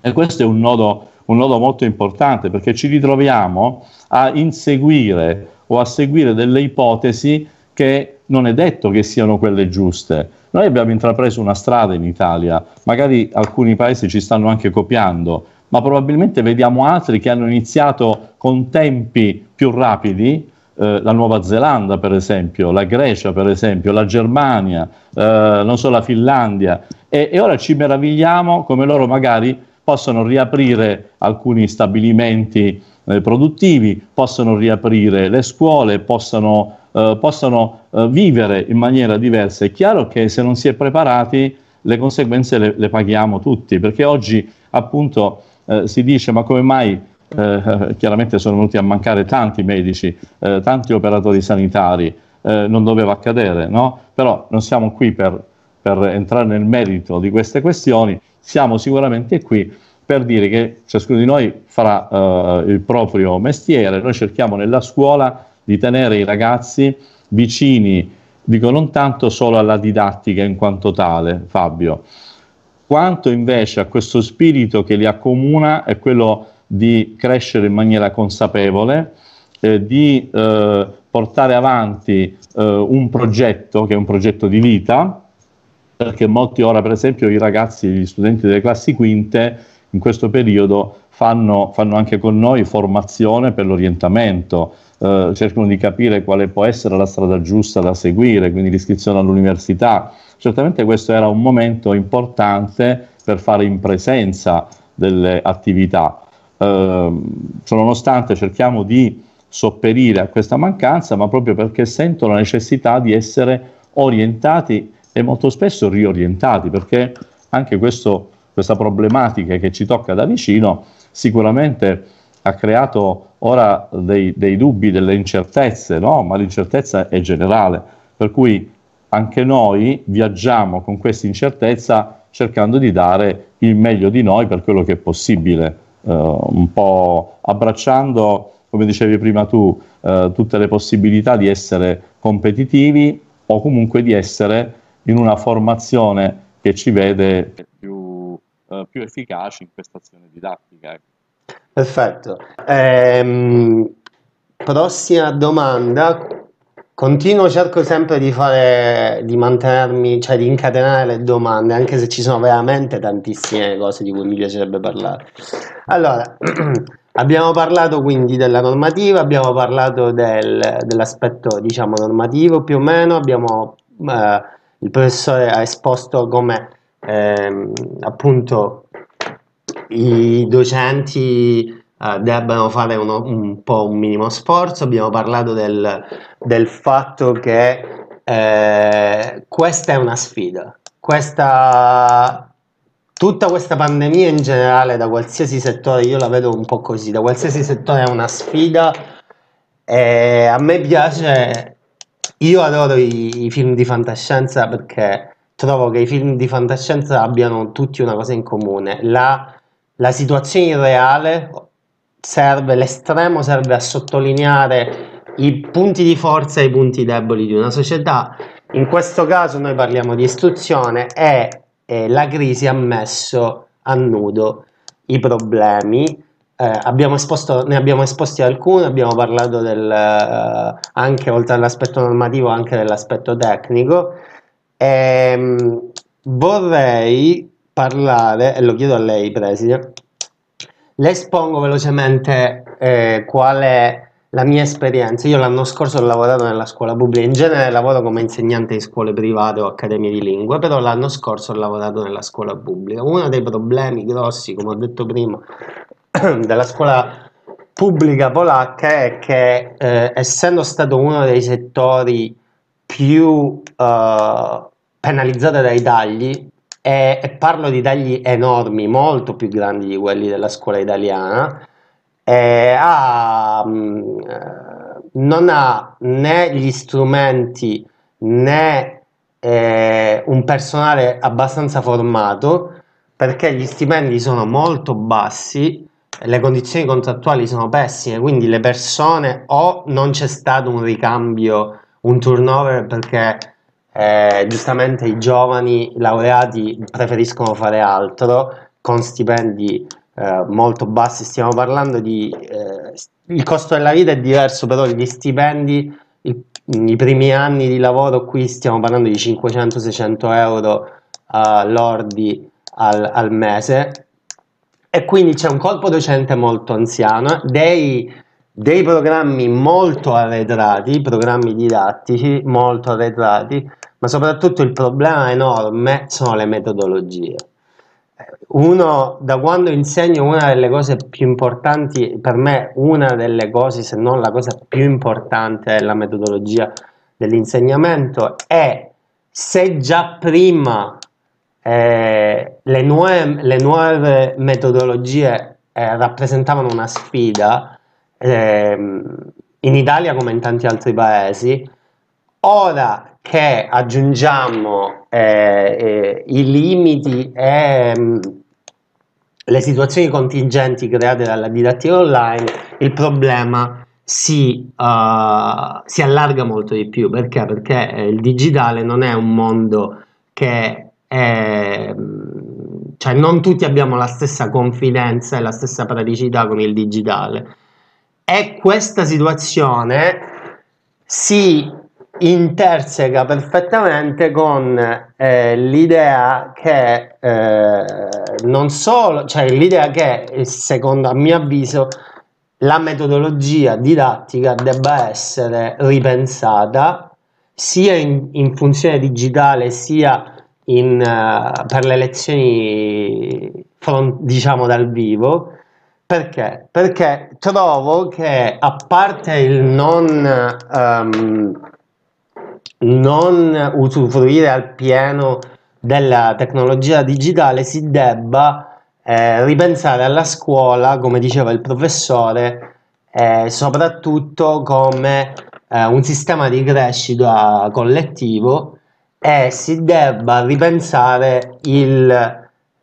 E questo è un nodo, un nodo molto importante perché ci ritroviamo a inseguire o a seguire delle ipotesi che non è detto che siano quelle giuste. Noi abbiamo intrapreso una strada in Italia, magari alcuni paesi ci stanno anche copiando, ma probabilmente vediamo altri che hanno iniziato con tempi più rapidi, eh, la Nuova Zelanda per esempio, la Grecia per esempio, la Germania, eh, non so, la Finlandia, e, e ora ci meravigliamo come loro magari possono riaprire alcuni stabilimenti eh, produttivi, possono riaprire le scuole, possono, eh, possono eh, vivere in maniera diversa. È chiaro che se non si è preparati le conseguenze le, le paghiamo tutti, perché oggi appunto eh, si dice ma come mai eh, chiaramente sono venuti a mancare tanti medici, eh, tanti operatori sanitari, non doveva accadere, no? Però non siamo qui per, per entrare nel merito di queste questioni, siamo sicuramente qui per dire che ciascuno di noi farà uh, il proprio mestiere, noi cerchiamo nella scuola di tenere i ragazzi vicini, dico non tanto solo alla didattica in quanto tale, Fabio, quanto invece a questo spirito che li accomuna è quello di crescere in maniera consapevole, eh, di eh, portare avanti eh, un progetto che è un progetto di vita, perché molti ora, per esempio, i ragazzi, gli studenti delle classi quinte, in questo periodo fanno, fanno anche con noi formazione per l'orientamento, eh, cercano di capire quale può essere la strada giusta da seguire, quindi l'iscrizione all'università. Certamente questo era un momento importante per fare in presenza delle attività. Eh, nonostante cerchiamo di sopperire a questa mancanza, ma proprio perché sento la necessità di essere orientati e molto spesso riorientati, perché anche questo questa problematica che ci tocca da vicino sicuramente ha creato ora dei, dei dubbi, delle incertezze, no? ma l'incertezza è generale, per cui anche noi viaggiamo con questa incertezza cercando di dare il meglio di noi per quello che è possibile, eh, un po' abbracciando, come dicevi prima tu, eh, tutte le possibilità di essere competitivi o comunque di essere in una formazione che ci vede eh, più efficaci in questa azione didattica. Ecco. Perfetto. Ehm, prossima domanda. Continuo, cerco sempre di fare, di mantenermi, cioè di incatenare le domande, anche se ci sono veramente tantissime cose di cui mi piacerebbe parlare. Allora, abbiamo parlato quindi della normativa, abbiamo parlato del, dell'aspetto, diciamo, normativo più o meno, abbiamo, eh, il professore ha esposto come ehm, appunto i docenti eh, debbano fare uno, un po' un minimo sforzo. Abbiamo parlato del, del fatto che eh, questa è una sfida. Questa, tutta questa pandemia in generale, da qualsiasi settore, io la vedo un po' così, da qualsiasi settore è una sfida. E a me piace, io adoro i, i film di fantascienza perché trovo che i film di fantascienza abbiano tutti una cosa in comune. La, la situazione irreale serve, l'estremo serve a sottolineare i punti di forza e i punti deboli di una società. In questo caso noi parliamo di istruzione e, e la crisi ha messo a nudo i problemi. Eh, abbiamo esposto, ne abbiamo esposti alcuni, abbiamo parlato del, eh, anche oltre all'aspetto normativo anche dell'aspetto tecnico. Ehm, vorrei parlare, e lo chiedo a lei, Preside, le espongo velocemente eh, qual è la mia esperienza. Io l'anno scorso ho lavorato nella scuola pubblica, in genere lavoro come insegnante di scuole private o accademie di lingue, però l'anno scorso ho lavorato nella scuola pubblica. Uno dei problemi grossi, come ho detto prima, della scuola pubblica polacca è che eh, essendo stato uno dei settori più eh, penalizzati dai tagli, e, parlo di tagli enormi, molto più grandi di quelli della scuola italiana, eh, ha, mh, non ha né gli strumenti né eh, un personale abbastanza formato perché gli stipendi sono molto bassi le condizioni contrattuali sono pessime, quindi le persone o non c'è stato un ricambio, un turnover perché eh, giustamente i giovani laureati preferiscono fare altro con stipendi eh, molto bassi, stiamo parlando di... Eh, il costo della vita è diverso, però gli stipendi, i, i primi anni di lavoro qui stiamo parlando di 500-600 euro uh, lordi al, al mese. E quindi c'è un corpo docente molto anziano, dei, dei programmi molto arretrati, programmi didattici molto arretrati, ma soprattutto il problema enorme sono le metodologie. Uno, da quando insegno, una delle cose più importanti, per me una delle cose, se non la cosa più importante della metodologia dell'insegnamento è se già prima eh, le, nuove, le, nuove, metodologie eh, rappresentavano una sfida eh, in Italia come in tanti altri paesi. Ora che aggiungiamo eh, eh, i limiti e mm, le situazioni contingenti create dalla didattica online, il problema si, uh, si allarga molto di più. Perché? Perché eh, il digitale non è un mondo che eh, cioè non tutti abbiamo la stessa confidenza e la stessa praticità con il digitale. E questa situazione si interseca perfettamente con eh, l'idea che eh, non solo, cioè l'idea che secondo a mio avviso la metodologia didattica debba essere ripensata sia in, in funzione digitale sia in, uh, per le lezioni front, diciamo dal vivo perché? Perché trovo che a parte il non, um, non usufruire al pieno della tecnologia digitale si debba eh, ripensare alla scuola, come diceva il professore, eh, soprattutto come eh, un sistema di crescita collettivo e si debba ripensare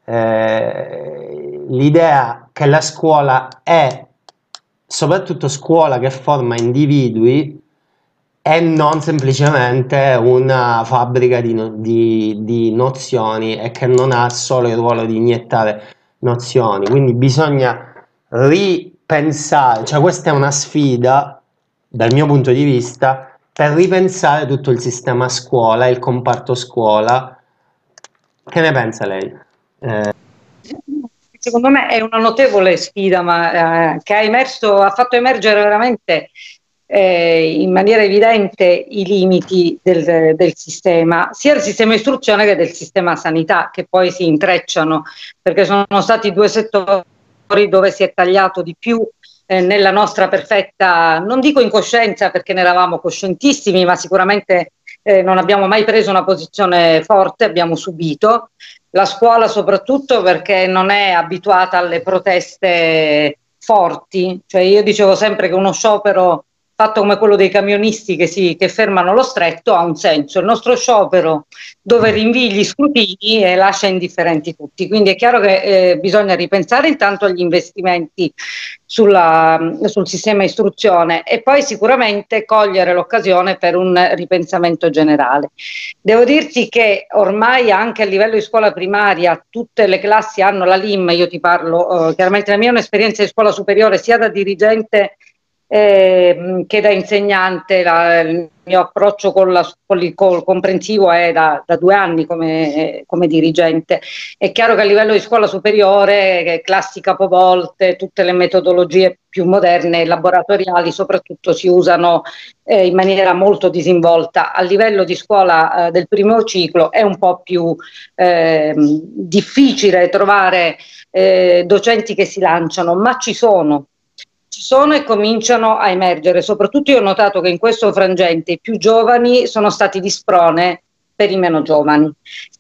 eh, l'idea che la scuola è soprattutto scuola che forma individui e non semplicemente una fabbrica di, di, di, nozioni e che non ha solo il ruolo di iniettare nozioni. Quindi bisogna ripensare, cioè questa è una sfida dal mio punto di vista per ripensare tutto il sistema scuola, il comparto scuola. Che ne pensa lei? Eh... Secondo me è una notevole sfida, ma eh, che ha, emerso, ha fatto emergere veramente eh, in maniera evidente i limiti del, del, sistema, sia del sistema istruzione che del sistema sanità, che poi si intrecciano, perché sono stati due settori dove si è tagliato di più eh, nella nostra perfetta, non dico incoscienza perché ne eravamo coscientissimi, ma sicuramente eh, non abbiamo mai preso una posizione forte, abbiamo subito. La scuola soprattutto perché non è abituata alle proteste forti, cioè io dicevo sempre che uno sciopero fatto come quello dei camionisti che, si, che fermano lo stretto ha un senso. Il nostro sciopero dove rinvii gli scrutini e lascia indifferenti tutti. Quindi è chiaro che eh, bisogna ripensare intanto agli investimenti sulla, sul sistema istruzione e poi sicuramente cogliere l'occasione per un ripensamento generale. Devo dirti che ormai anche a livello di scuola primaria tutte le classi hanno la LIM, io ti parlo, eh, chiaramente la mia è un'esperienza di scuola superiore sia da dirigente eh, che da insegnante la, il mio approccio con, la, con il col comprensivo è da, da due anni come, come, dirigente. È chiaro che a livello di scuola superiore, classi capovolte, tutte le metodologie più moderne e laboratoriali soprattutto si usano eh, in maniera molto disinvolta. A livello di scuola eh, del primo ciclo è un po' più eh, difficile trovare eh, docenti che si lanciano, ma ci sono ci sono e cominciano a emergere. Soprattutto io ho notato che in questo frangente i più giovani sono stati di sprone per i meno giovani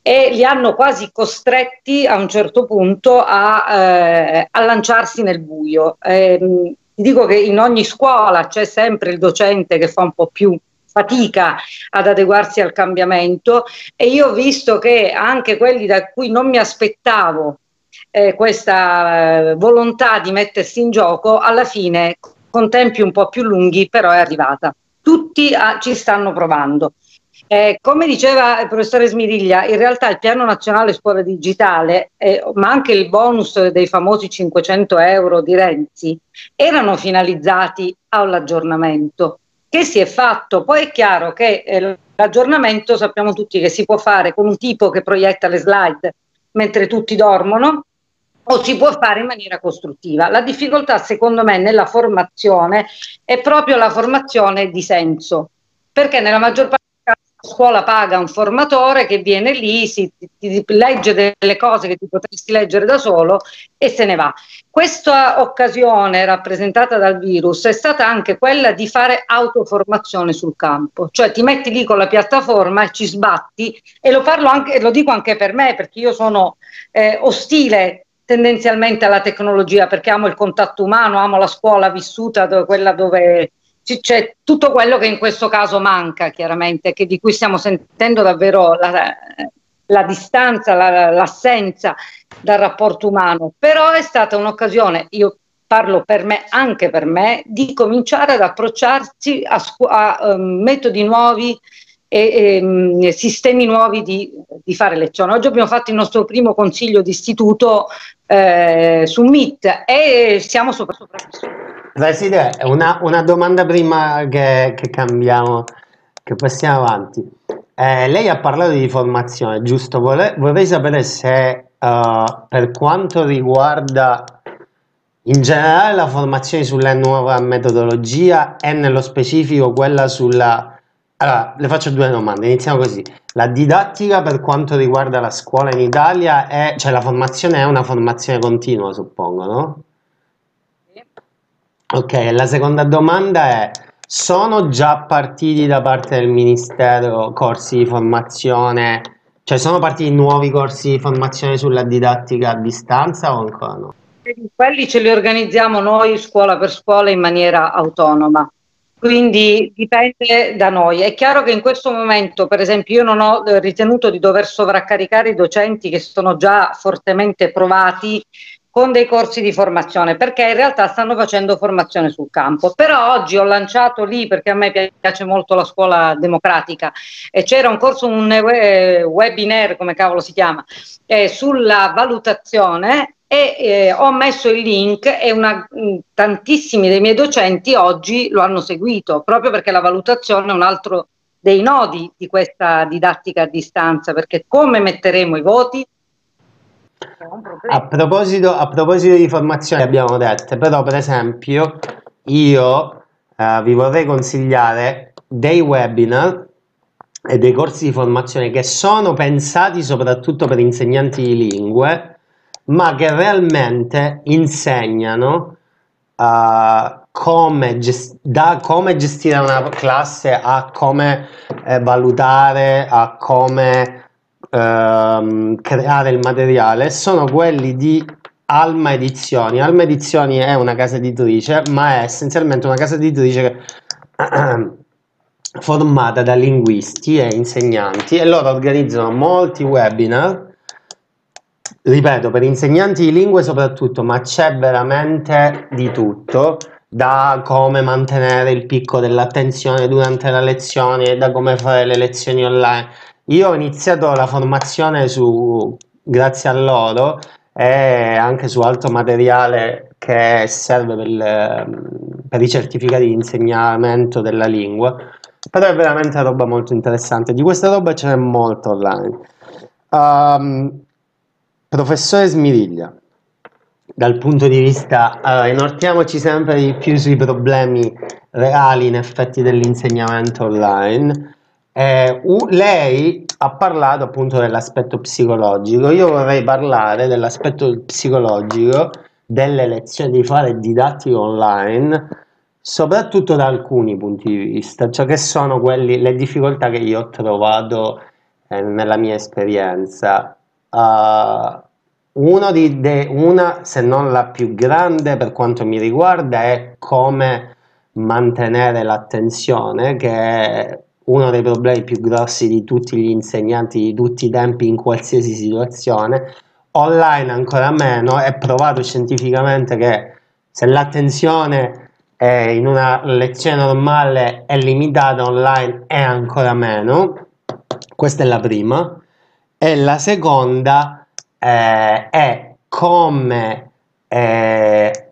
e li hanno quasi costretti a un certo punto a, eh, a lanciarsi nel buio. Eh, dico che in ogni scuola c'è sempre il docente che fa un po' più fatica ad adeguarsi al cambiamento e io ho visto che anche quelli da cui non mi aspettavo eh, questa eh, volontà di mettersi in gioco, alla fine con tempi un po' più lunghi, però è arrivata. Tutti a, ah, ci stanno provando. Eh, come diceva il professore Smiriglia, in realtà il piano nazionale scuola digitale, eh, ma anche il bonus dei famosi 500 euro di Renzi, erano finalizzati all'aggiornamento che si è fatto. Poi è chiaro che eh, l'aggiornamento sappiamo tutti che si può fare con un tipo che proietta le slide mentre tutti dormono o si può fare in maniera costruttiva. La difficoltà, secondo me, nella formazione è proprio la formazione di senso, perché nella maggior parte dei casi la scuola paga un formatore che viene lì, si, ti, ti legge delle cose che ti potresti leggere da solo e se ne va. Questa occasione rappresentata dal virus è stata anche quella di fare autoformazione sul campo, cioè ti metti lì con la piattaforma e ci sbatti e lo anche, lo dico anche per me perché io sono eh, ostile tendenzialmente alla tecnologia perché amo il contatto umano, amo la scuola vissuta, dove, quella dove c'è tutto quello che in questo caso manca chiaramente, che di cui stiamo sentendo davvero la, la distanza, la, l'assenza dal rapporto umano, però è stata un'occasione, io parlo per me, anche per me, di cominciare ad approcciarsi a, a um, metodi nuovi e, e mm, sistemi nuovi di, di, fare lezione. Oggi abbiamo fatto il nostro primo consiglio di istituto eh, su Meet e siamo sopra sopravvissuti. Presidente, una, una domanda prima che, che, cambiamo, che passiamo avanti. Eh, lei ha parlato di formazione, giusto? Vorrei, vorrei sapere se uh, per quanto riguarda in generale la formazione sulla nuova metodologia e nello specifico quella sulla allora, le faccio due domande, iniziamo così. La didattica per quanto riguarda la scuola in Italia è, cioè la formazione è una formazione continua, suppongo, no? Ok, la seconda domanda è, sono già partiti da parte del Ministero corsi di formazione, cioè sono partiti nuovi corsi di formazione sulla didattica a distanza o ancora no? Quelli ce li organizziamo noi scuola per scuola in maniera autonoma. Quindi dipende da noi. È chiaro che in questo momento, per esempio, io non ho eh, ritenuto di dover sovraccaricare i docenti che sono già fortemente provati con dei corsi di formazione, perché in realtà stanno facendo formazione sul campo. Però oggi ho lanciato lì, perché a me piace molto la scuola democratica, e c'era un corso, un eh, webinar, come cavolo si chiama, eh, sulla valutazione e eh, ho messo il link e una, mm, tantissimi dei miei docenti oggi lo hanno seguito proprio perché la valutazione è un altro dei nodi di questa didattica a distanza perché come metteremo i voti? A proposito, a proposito di formazione abbiamo detto però per esempio io eh, vi vorrei consigliare dei webinar e dei corsi di formazione che sono pensati soprattutto per insegnanti di lingue ma che realmente insegnano uh, come, gest- da come gestire una classe a come eh, valutare, a come ehm, creare il materiale, sono quelli di Alma Edizioni. Alma Edizioni è una casa editrice, ma è essenzialmente una casa editrice che formata da linguisti e insegnanti e loro organizzano molti webinar ripeto, per insegnanti di lingue soprattutto, ma c'è veramente di tutto, da come mantenere il picco dell'attenzione durante la lezione, da come fare le lezioni online. Io ho iniziato la formazione su, grazie a loro e anche su altro materiale che serve per, per i certificati di insegnamento della lingua, però è veramente roba molto interessante. Di questa roba ce n'è molto online. Um, professore Smiriglia, dal punto di vista, allora, inortiamoci sempre di più sui problemi reali in effetti dell'insegnamento online. Eh, lei ha parlato appunto dell'aspetto psicologico, io vorrei parlare dell'aspetto psicologico delle lezioni di fare didattico online, soprattutto da alcuni punti di vista, cioè che sono quelli, le difficoltà che io ho trovato eh, nella mia esperienza. Uh, de, una, se non la più grande per quanto mi riguarda, è come mantenere l'attenzione, che è uno dei problemi più grossi di tutti gli insegnanti di tutti i tempi in qualsiasi situazione. Online ancora meno, è provato scientificamente che se l'attenzione in una lezione normale è limitata online è ancora meno. Questa è la prima. E la seconda eh, è come eh,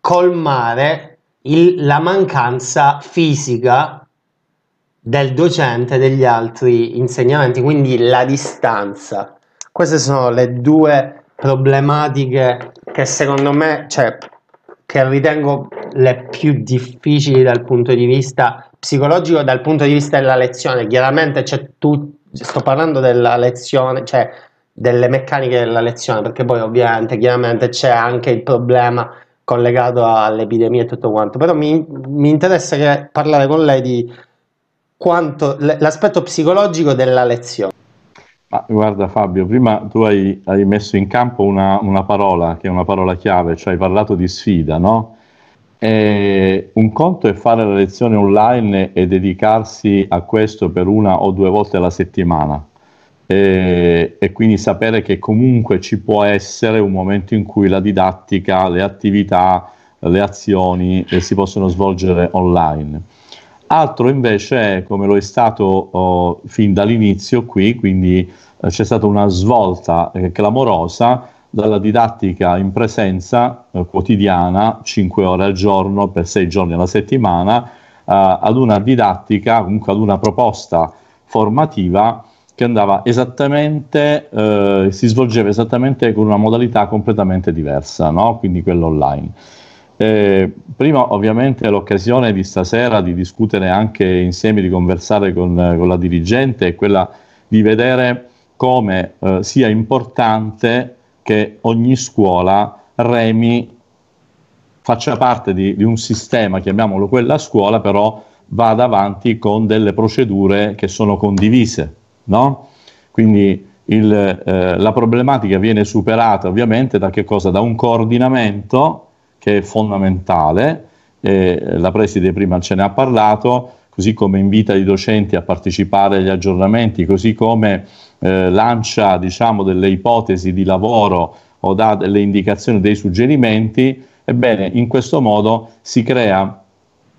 colmare il, la mancanza fisica del docente degli altri insegnamenti, quindi la distanza. Queste sono le due problematiche che secondo me, cioè, che ritengo le più difficili dal punto di vista psicologico, dal punto di vista della lezione. Chiaramente c'è tu, sto parlando della lezione, cioè delle meccaniche della lezione, perché poi ovviamente chiaramente c'è anche il problema collegato all'epidemia e tutto quanto, però mi, mi interessa che, parlare con lei di quanto l'aspetto psicologico della lezione. Ma guarda Fabio, prima tu hai, hai messo in campo una, una, parola che è una parola chiave, cioè hai parlato di sfida, no? E un conto è fare la lezione online e dedicarsi a questo per una o due volte alla settimana e, e, quindi sapere che comunque ci può essere un momento in cui la didattica, le attività, le azioni eh, si possono svolgere online. Altro invece è come lo è stato oh, fin dall'inizio qui, quindi eh, c'è stata una svolta eh, clamorosa dalla didattica in presenza eh, quotidiana, 5 ore al giorno per 6 giorni alla settimana, eh, ad una didattica, comunque ad una proposta formativa che andava esattamente, eh, si svolgeva esattamente con una modalità completamente diversa, no? quindi quella online. Eh, prima ovviamente l'occasione di stasera di discutere anche insieme, di conversare con, con la dirigente è quella di vedere come eh, sia importante che ogni scuola remi faccia parte di, di un sistema, chiamiamolo quella scuola, però vada avanti con delle procedure che sono condivise no? Quindi il, eh, la problematica viene superata ovviamente da? Da un coordinamento che è fondamentale, eh, la preside prima ce ne ha parlato, così come invita i docenti a partecipare agli aggiornamenti, così come eh, lancia diciamo, delle ipotesi di lavoro o dà delle indicazioni, dei suggerimenti, ebbene in questo modo si crea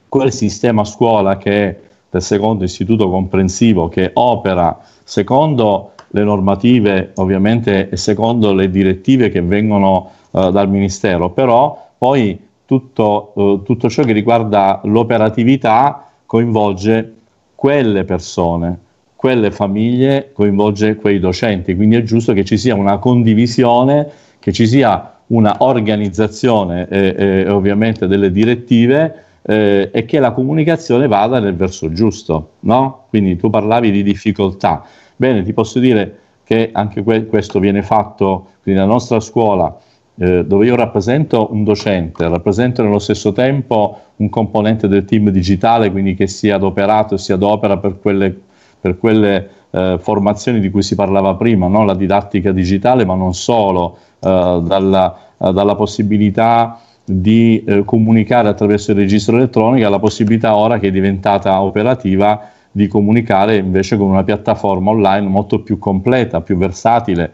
quel sistema scuola che è del secondo istituto comprensivo che opera secondo le normative ovviamente e secondo le direttive che vengono eh, dal Ministero, però poi tutto, eh, tutto ciò che riguarda l'operatività coinvolge quelle persone, quelle famiglie, coinvolge quei docenti, quindi è giusto che ci sia una condivisione, che ci sia una organizzazione e, e ovviamente delle direttive eh, e che la comunicazione vada nel verso giusto, no? Quindi tu parlavi di difficoltà. Bene, ti posso dire che anche que- questo viene fatto nella nostra scuola, eh, dove io rappresento un docente, rappresento nello stesso tempo un componente del team digitale, quindi che si è adoperato e si adopera per quelle, per quelle eh, formazioni di cui si parlava prima, no? la didattica digitale, ma non solo, eh, dalla, dalla possibilità di eh, comunicare attraverso il registro elettronico alla possibilità ora che è diventata operativa di comunicare invece con una piattaforma online molto più completa, più versatile,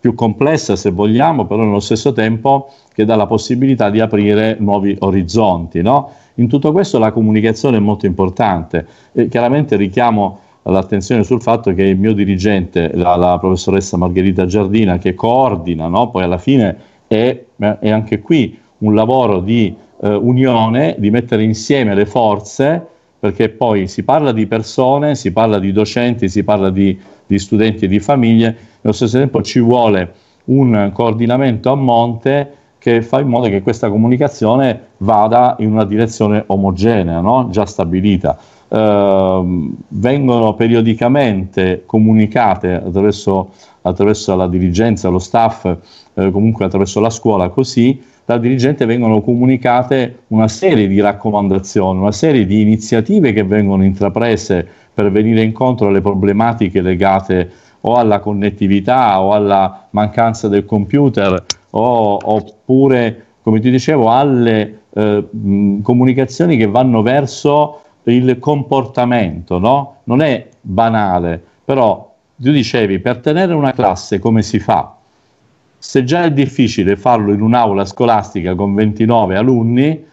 più complessa se vogliamo, però nello stesso tempo che dà la possibilità di aprire nuovi orizzonti. No? In tutto questo la comunicazione è molto importante e chiaramente richiamo l'attenzione sul fatto che il mio dirigente, la, la professoressa Margherita Giardina, che coordina, no? poi alla fine è, è anche qui un lavoro di, eh, eh, unione, di mettere insieme le forze, perché poi si parla di persone, si parla di docenti, si parla di, di studenti e di famiglie, nello stesso tempo ci vuole un coordinamento a monte che fa in modo che questa comunicazione vada in una direzione omogenea, no? già stabilita. Uh, vengono periodicamente comunicate attraverso, attraverso, la dirigenza, lo staff, eh, comunque attraverso la scuola, così dal dirigente vengono comunicate una serie di raccomandazioni, una serie di iniziative che vengono intraprese per venire incontro alle problematiche legate o alla connettività o alla mancanza del computer o, oppure, come ti dicevo, alle eh, comunicazioni che vanno verso il comportamento, no? Non è banale, però tu dicevi, per tenere una classe come si fa? Se già è difficile farlo in un'aula scolastica con 29 alunni,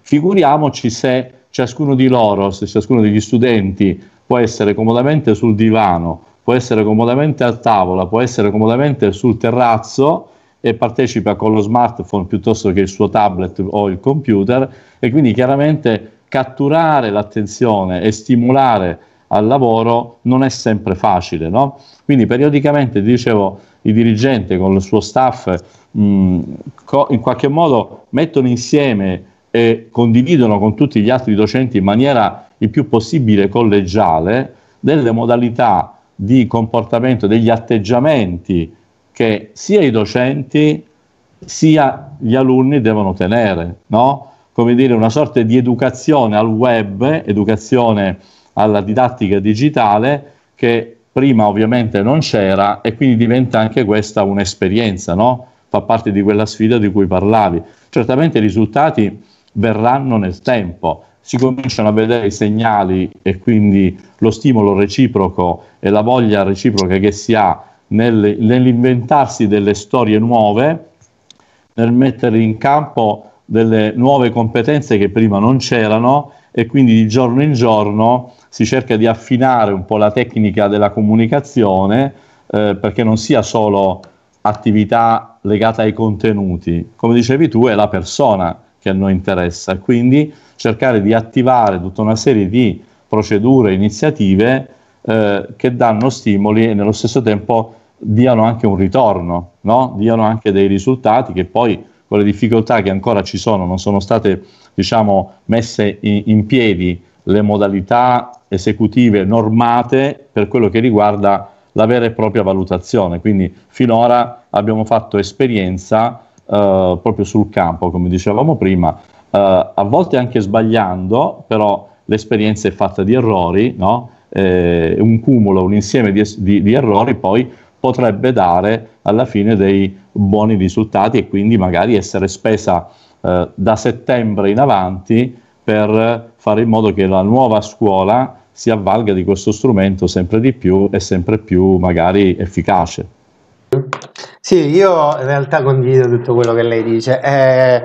figuriamoci se ciascuno di loro, se ciascuno degli studenti può essere comodamente sul divano, può essere comodamente a tavola, può essere comodamente sul terrazzo e partecipa con lo smartphone piuttosto che il suo tablet o il computer e quindi chiaramente catturare l'attenzione e stimolare al lavoro non è sempre facile. No? Quindi periodicamente, dicevo, il dirigente con il suo staff mh, co- in qualche modo mettono insieme e condividono con tutti gli altri docenti in maniera il più possibile collegiale delle modalità di comportamento, degli atteggiamenti che sia i docenti sia gli alunni devono tenere, no? Come dire, una sorta di educazione al web, educazione alla didattica digitale che prima ovviamente non c'era e quindi diventa anche questa un'esperienza, no? fa parte di quella sfida di cui parlavi. Certamente i risultati verranno nel tempo, si cominciano a vedere i segnali e quindi lo stimolo reciproco e la voglia reciproca che si ha nel, nell'inventarsi delle storie nuove, nel mettere in campo delle nuove competenze che prima non c'erano e quindi di giorno in giorno si cerca di affinare un po' la tecnica della comunicazione eh, perché non sia solo attività legata ai contenuti, come dicevi tu è la persona che a noi interessa e quindi cercare di attivare tutta una serie di procedure, iniziative eh, che danno stimoli e nello stesso tempo diano anche un ritorno, no? diano anche dei risultati che poi con le difficoltà che ancora ci sono non sono state diciamo, messe in, in piedi le modalità esecutive normate per quello che riguarda la vera e propria valutazione. Quindi finora abbiamo fatto esperienza eh, proprio sul campo, come dicevamo prima, eh, a volte anche sbagliando, però l'esperienza è fatta di errori, no? eh, un cumulo, un insieme di, di, di errori poi potrebbe dare alla fine dei buoni risultati e quindi magari essere spesa eh, da settembre in avanti per fare in modo che la nuova scuola si avvalga di questo strumento sempre di più e sempre più magari efficace. Sì, io in realtà condivido tutto quello che lei dice. Eh,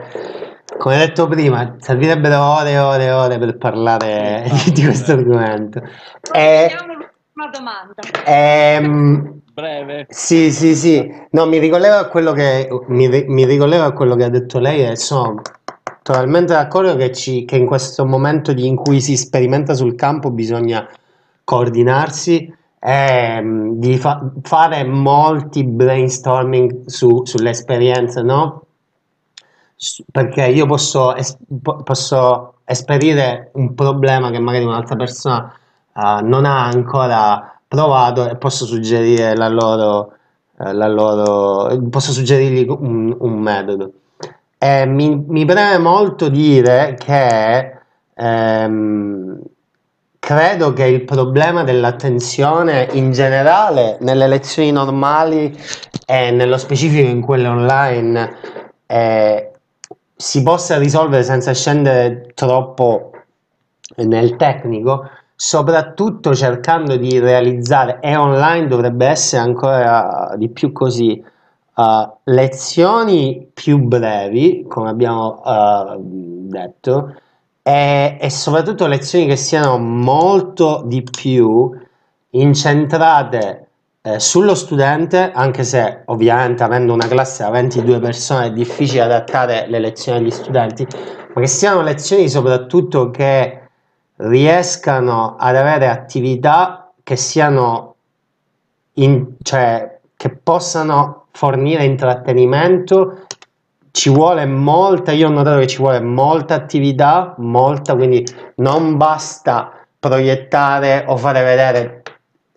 come detto prima, servirebbero ore e ore e ore per parlare di, questo argomento. Eh, l'ultima domanda. Ehm, Breve. Sì, sì, sì. No, mi ricollego a quello che, mi, mi ricollego a quello che ha detto lei e sono totalmente d'accordo che, ci, che in questo momento in cui si sperimenta sul campo bisogna coordinarsi e mm, di fa- fare molti brainstorming su, sulle esperienze, no? Perché io posso, es- posso esperire un problema che magari un'altra persona uh, non ha ancora provato e posso suggerire la loro, uh, la loro posso suggerirgli un, un metodo. E mi, mi preme molto dire che ehm, credo che il problema dell'attenzione in generale nelle lezioni normali e nello specifico in quelle online eh, si possa risolvere senza scendere troppo nel tecnico, soprattutto cercando di realizzare e online dovrebbe essere ancora di più così uh, lezioni più brevi, come abbiamo uh, detto, e, e, soprattutto lezioni che siano molto di più incentrate eh, sullo studente, anche se ovviamente avendo una classe da 22 persone è difficile adattare le lezioni agli studenti, ma che siano lezioni soprattutto che riescano ad avere attività che siano in, cioè che possano fornire intrattenimento. Ci vuole molta, io ho notato che ci vuole molta attività, molta, quindi non basta proiettare o fare vedere,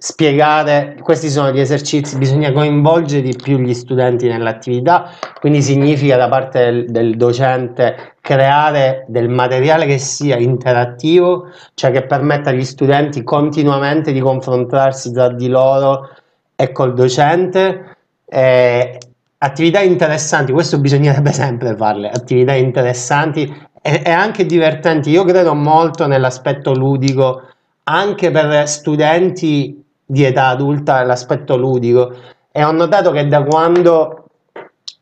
spiegare, questi sono gli esercizi, bisogna coinvolgere di più gli studenti nell'attività, quindi significa da parte del, del docente creare del materiale che sia interattivo, cioè che permetta agli studenti continuamente di confrontarsi tra di loro e col docente. Eh, attività interessanti, questo bisognerebbe sempre farle, attività interessanti e, e, anche divertenti. Io credo molto nell'aspetto ludico, anche per studenti di età adulta, l'aspetto ludico. E ho notato che da quando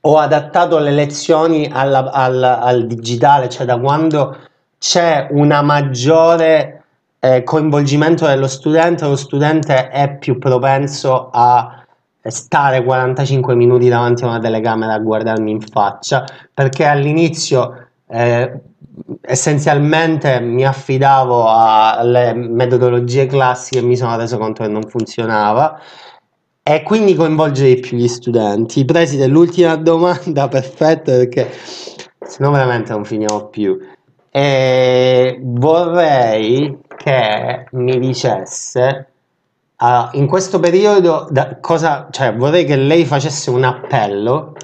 ho adattato le lezioni alla, al, al digitale, cioè da quando c'è una maggiore eh, coinvolgimento dello studente, lo studente è più propenso a stare 45 minuti davanti a una telecamera a guardarmi in faccia perché all'inizio eh, essenzialmente mi affidavo alle metodologie classiche e mi sono reso conto che non funzionava e quindi coinvolgere di più gli studenti. Preside, l'ultima domanda perfetta perché se no veramente non finiamo più. E vorrei che mi dicesse Uh, in questo periodo da, cosa, cioè, vorrei che lei facesse un appello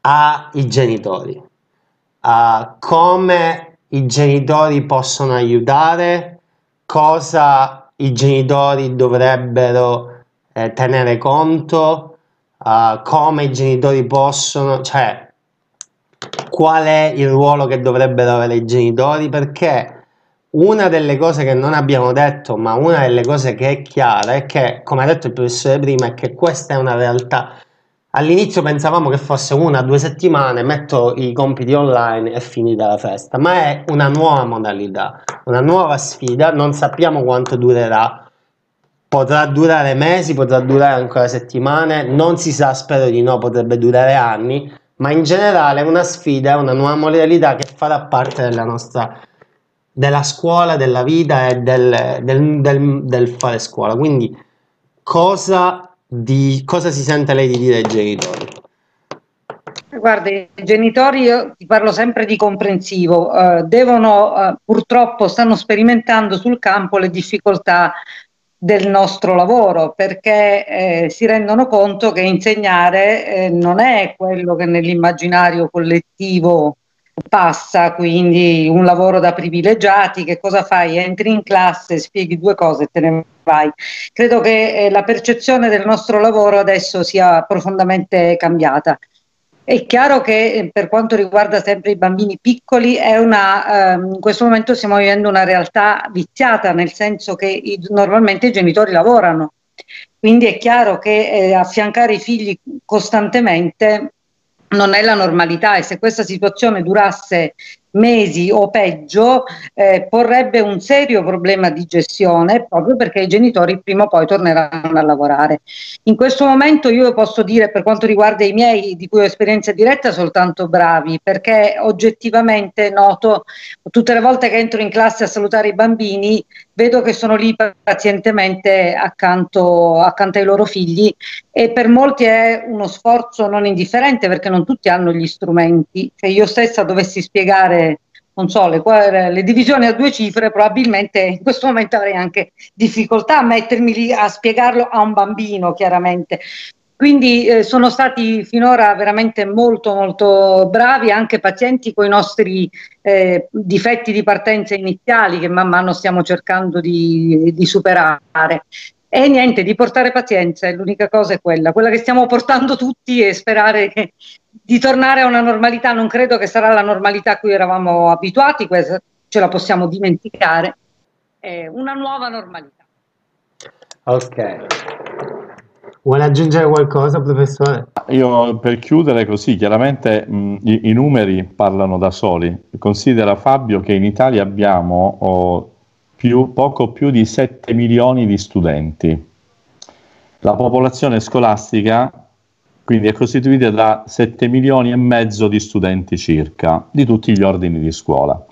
ai genitori, a come i genitori possono aiutare, cosa i genitori dovrebbero eh, tenere conto, uh, come i genitori possono, cioè qual è il ruolo che dovrebbero avere i genitori, perché una delle cose che non abbiamo detto, ma una delle cose che è chiara, è che, come ha detto il professore prima, è che questa è una realtà. All'inizio pensavamo che fosse una o due settimane, metto i compiti online e finita la festa, ma è una nuova modalità, una nuova sfida, non sappiamo quanto durerà, potrà durare mesi, potrà durare ancora settimane, non si sa, spero di no, potrebbe durare anni, ma in generale è una sfida, è una nuova modalità che farà parte della nostra della scuola, della vita e del, del, del, del fare scuola. Quindi cosa, di, cosa si sente lei di dire ai genitori? Guarda, i genitori, io ti parlo sempre di comprensivo, eh, devono, eh, purtroppo stanno sperimentando sul campo le difficoltà del nostro lavoro perché eh, si rendono conto che insegnare eh, non è quello che nell'immaginario collettivo passa, quindi un lavoro da privilegiati, che cosa fai? Entri in classe, spieghi due cose e te ne vai. Credo che eh, la percezione del nostro lavoro adesso sia profondamente cambiata. È chiaro che eh, per quanto riguarda sempre i bambini piccoli, una, ehm, in questo momento stiamo vivendo una realtà viziata, nel senso che i, normalmente i genitori lavorano. Quindi è chiaro che eh, affiancare i figli costantemente non è la normalità e se questa situazione durasse mesi o peggio eh, porrebbe un serio problema di gestione proprio perché i genitori prima o poi torneranno a lavorare. In questo momento io posso dire per quanto riguarda i miei di cui ho esperienza diretta soltanto bravi perché oggettivamente noto tutte le volte che entro in classe a salutare i bambini vedo che sono lì pazientemente accanto, accanto ai loro figli e per molti è uno sforzo non indifferente perché non tutti hanno gli strumenti. Cioè io stessa dovessi spiegare non so, le, le, divisioni a due cifre, probabilmente in questo momento avrei anche difficoltà a mettermi lì a spiegarlo a un bambino, chiaramente. Quindi eh, sono stati finora veramente molto molto bravi, anche pazienti con i nostri eh, difetti di partenza iniziali che man mano stiamo cercando di, di superare. E niente, di portare pazienza, l'unica cosa è quella, quella che stiamo portando tutti e sperare che, di tornare a una normalità, non credo che sarà la normalità a cui eravamo abituati, questa ce la possiamo dimenticare, è una nuova normalità. Ok. Vuole aggiungere qualcosa, professore? Io per chiudere così, chiaramente mh, i, i, numeri parlano da soli. Considera Fabio che in Italia abbiamo oh, più, poco più di 7 milioni di studenti. La popolazione scolastica quindi è costituita da 7 milioni e mezzo di studenti circa, di tutti gli ordini di scuola.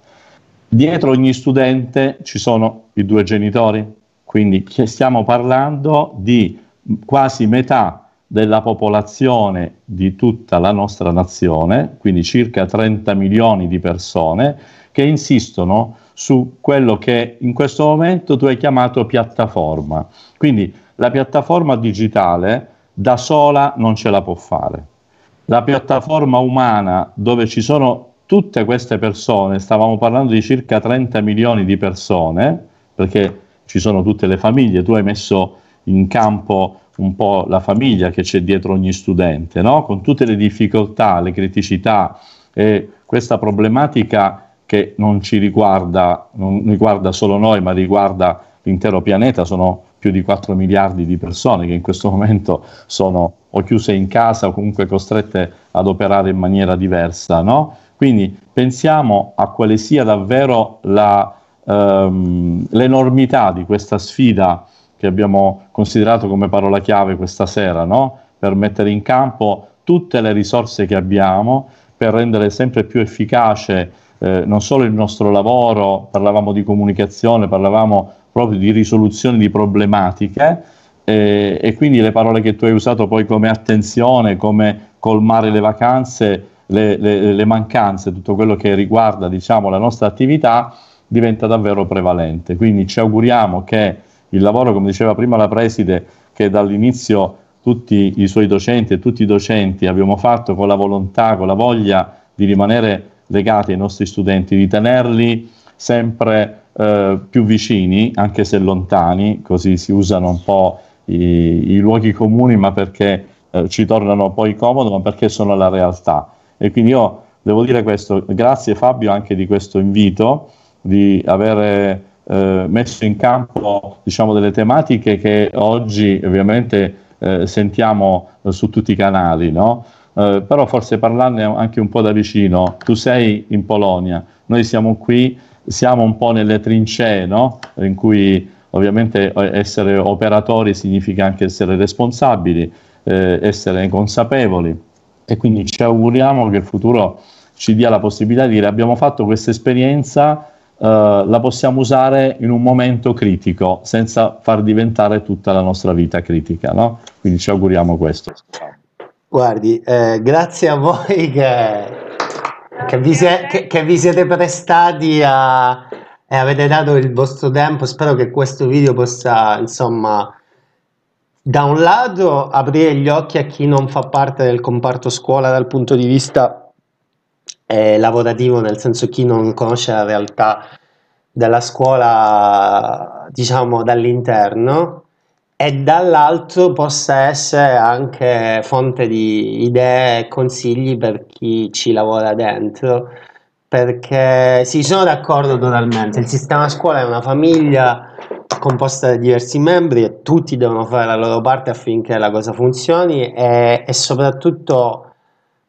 Dietro ogni studente ci sono i due genitori, quindi stiamo parlando di quasi metà della popolazione di tutta la nostra nazione, quindi circa 30 milioni di persone, che insistono su quello che in questo momento tu hai chiamato piattaforma. Quindi la piattaforma digitale da sola non ce la può fare. La piattaforma umana dove ci sono tutte queste persone, stavamo parlando di circa 30 milioni di persone, perché ci sono tutte le famiglie, tu hai messo in campo un po' la famiglia che c'è dietro ogni studente, no? con tutte le difficoltà, le criticità e questa problematica che non ci riguarda, non riguarda solo noi, ma riguarda l'intero pianeta, sono più di 4 miliardi di persone che in questo momento sono o chiuse in casa o comunque costrette ad operare in maniera diversa. No? Quindi pensiamo a quale sia davvero la, ehm, l'enormità di questa sfida che abbiamo considerato come parola chiave questa sera, no? per mettere in campo tutte le risorse che abbiamo per rendere sempre più efficace eh, non solo il nostro lavoro, parlavamo di comunicazione, parlavamo proprio di risoluzione di problematiche eh, e quindi le parole che tu hai usato poi come attenzione, come colmare le vacanze, le, le, le mancanze, tutto quello che riguarda diciamo, la nostra attività diventa davvero prevalente. Quindi ci auguriamo che il lavoro, come diceva prima la preside, che dall'inizio tutti i suoi docenti e tutti i docenti abbiamo fatto con la volontà, con la voglia di rimanere legati ai nostri studenti, di tenerli sempre eh, più vicini, anche se lontani, così si usano un po' i, i luoghi comuni, ma perché eh, ci tornano poi comodo, ma perché sono la realtà. E quindi io devo dire questo, grazie Fabio anche di questo invito, di avere eh, messo in campo diciamo, delle tematiche che oggi ovviamente eh, sentiamo su tutti i canali, no? eh, però forse parlarne anche un po' da vicino, tu sei in Polonia, noi siamo qui, siamo un po' nelle trincee, no? in cui ovviamente eh, essere operatori significa anche essere responsabili, eh, essere consapevoli e quindi ci auguriamo che il futuro ci dia la possibilità di dire abbiamo fatto questa esperienza, eh, la possiamo usare in un momento critico senza far diventare tutta la nostra vita critica. No? Quindi ci auguriamo questo. Guardi, eh, grazie a voi che, che, vi se, che, che, vi siete prestati a, e avete dato il vostro tempo. Spero che questo video possa, insomma, da un lato aprire gli occhi a chi non fa parte del comparto scuola dal punto di vista eh, lavorativo, nel senso chi non conosce la realtà della scuola, diciamo, dall'interno, e dall'altro possa essere anche fonte di idee e consigli per chi ci lavora dentro. Perché sì, sono d'accordo totalmente. Il sistema scuola è una famiglia composta da diversi membri e tutti devono fare la loro parte affinché la cosa funzioni e, e soprattutto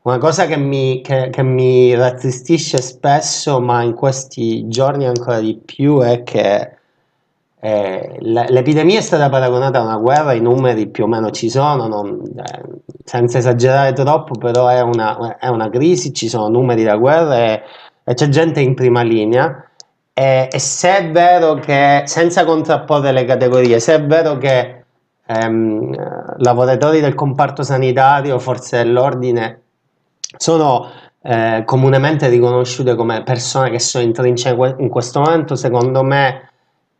una cosa che mi, che, che mi rattristisce spesso, ma in questi giorni ancora di più, è che eh, l'epidemia è stata paragonata a una guerra, i numeri più o meno ci sono, non, eh, senza esagerare troppo, però è una, è una, crisi, ci sono numeri da guerra e, e c'è gente in prima linea. E, e, se è vero che, senza contrapporre le categorie, se è vero che ehm, lavoratori del comparto sanitario, forze dell'ordine, sono eh, comunemente riconosciute come persone che sono in trincea in questo momento, secondo me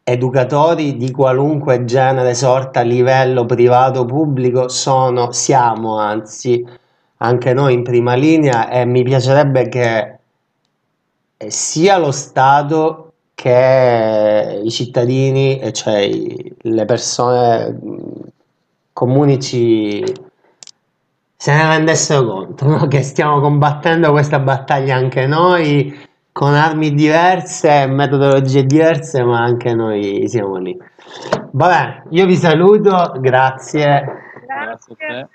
educatori di qualunque genere, sorta, livello privato, pubblico, sono, siamo anzi anche noi in prima linea. E mi piacerebbe che eh, sia lo Stato che i cittadini, cioè le persone comuni ci, se ne rendessero conto no? che stiamo combattendo questa battaglia anche noi con armi diverse, metodologie diverse, ma anche noi siamo lì. Vabbè, io vi saluto, grazie. Grazie. grazie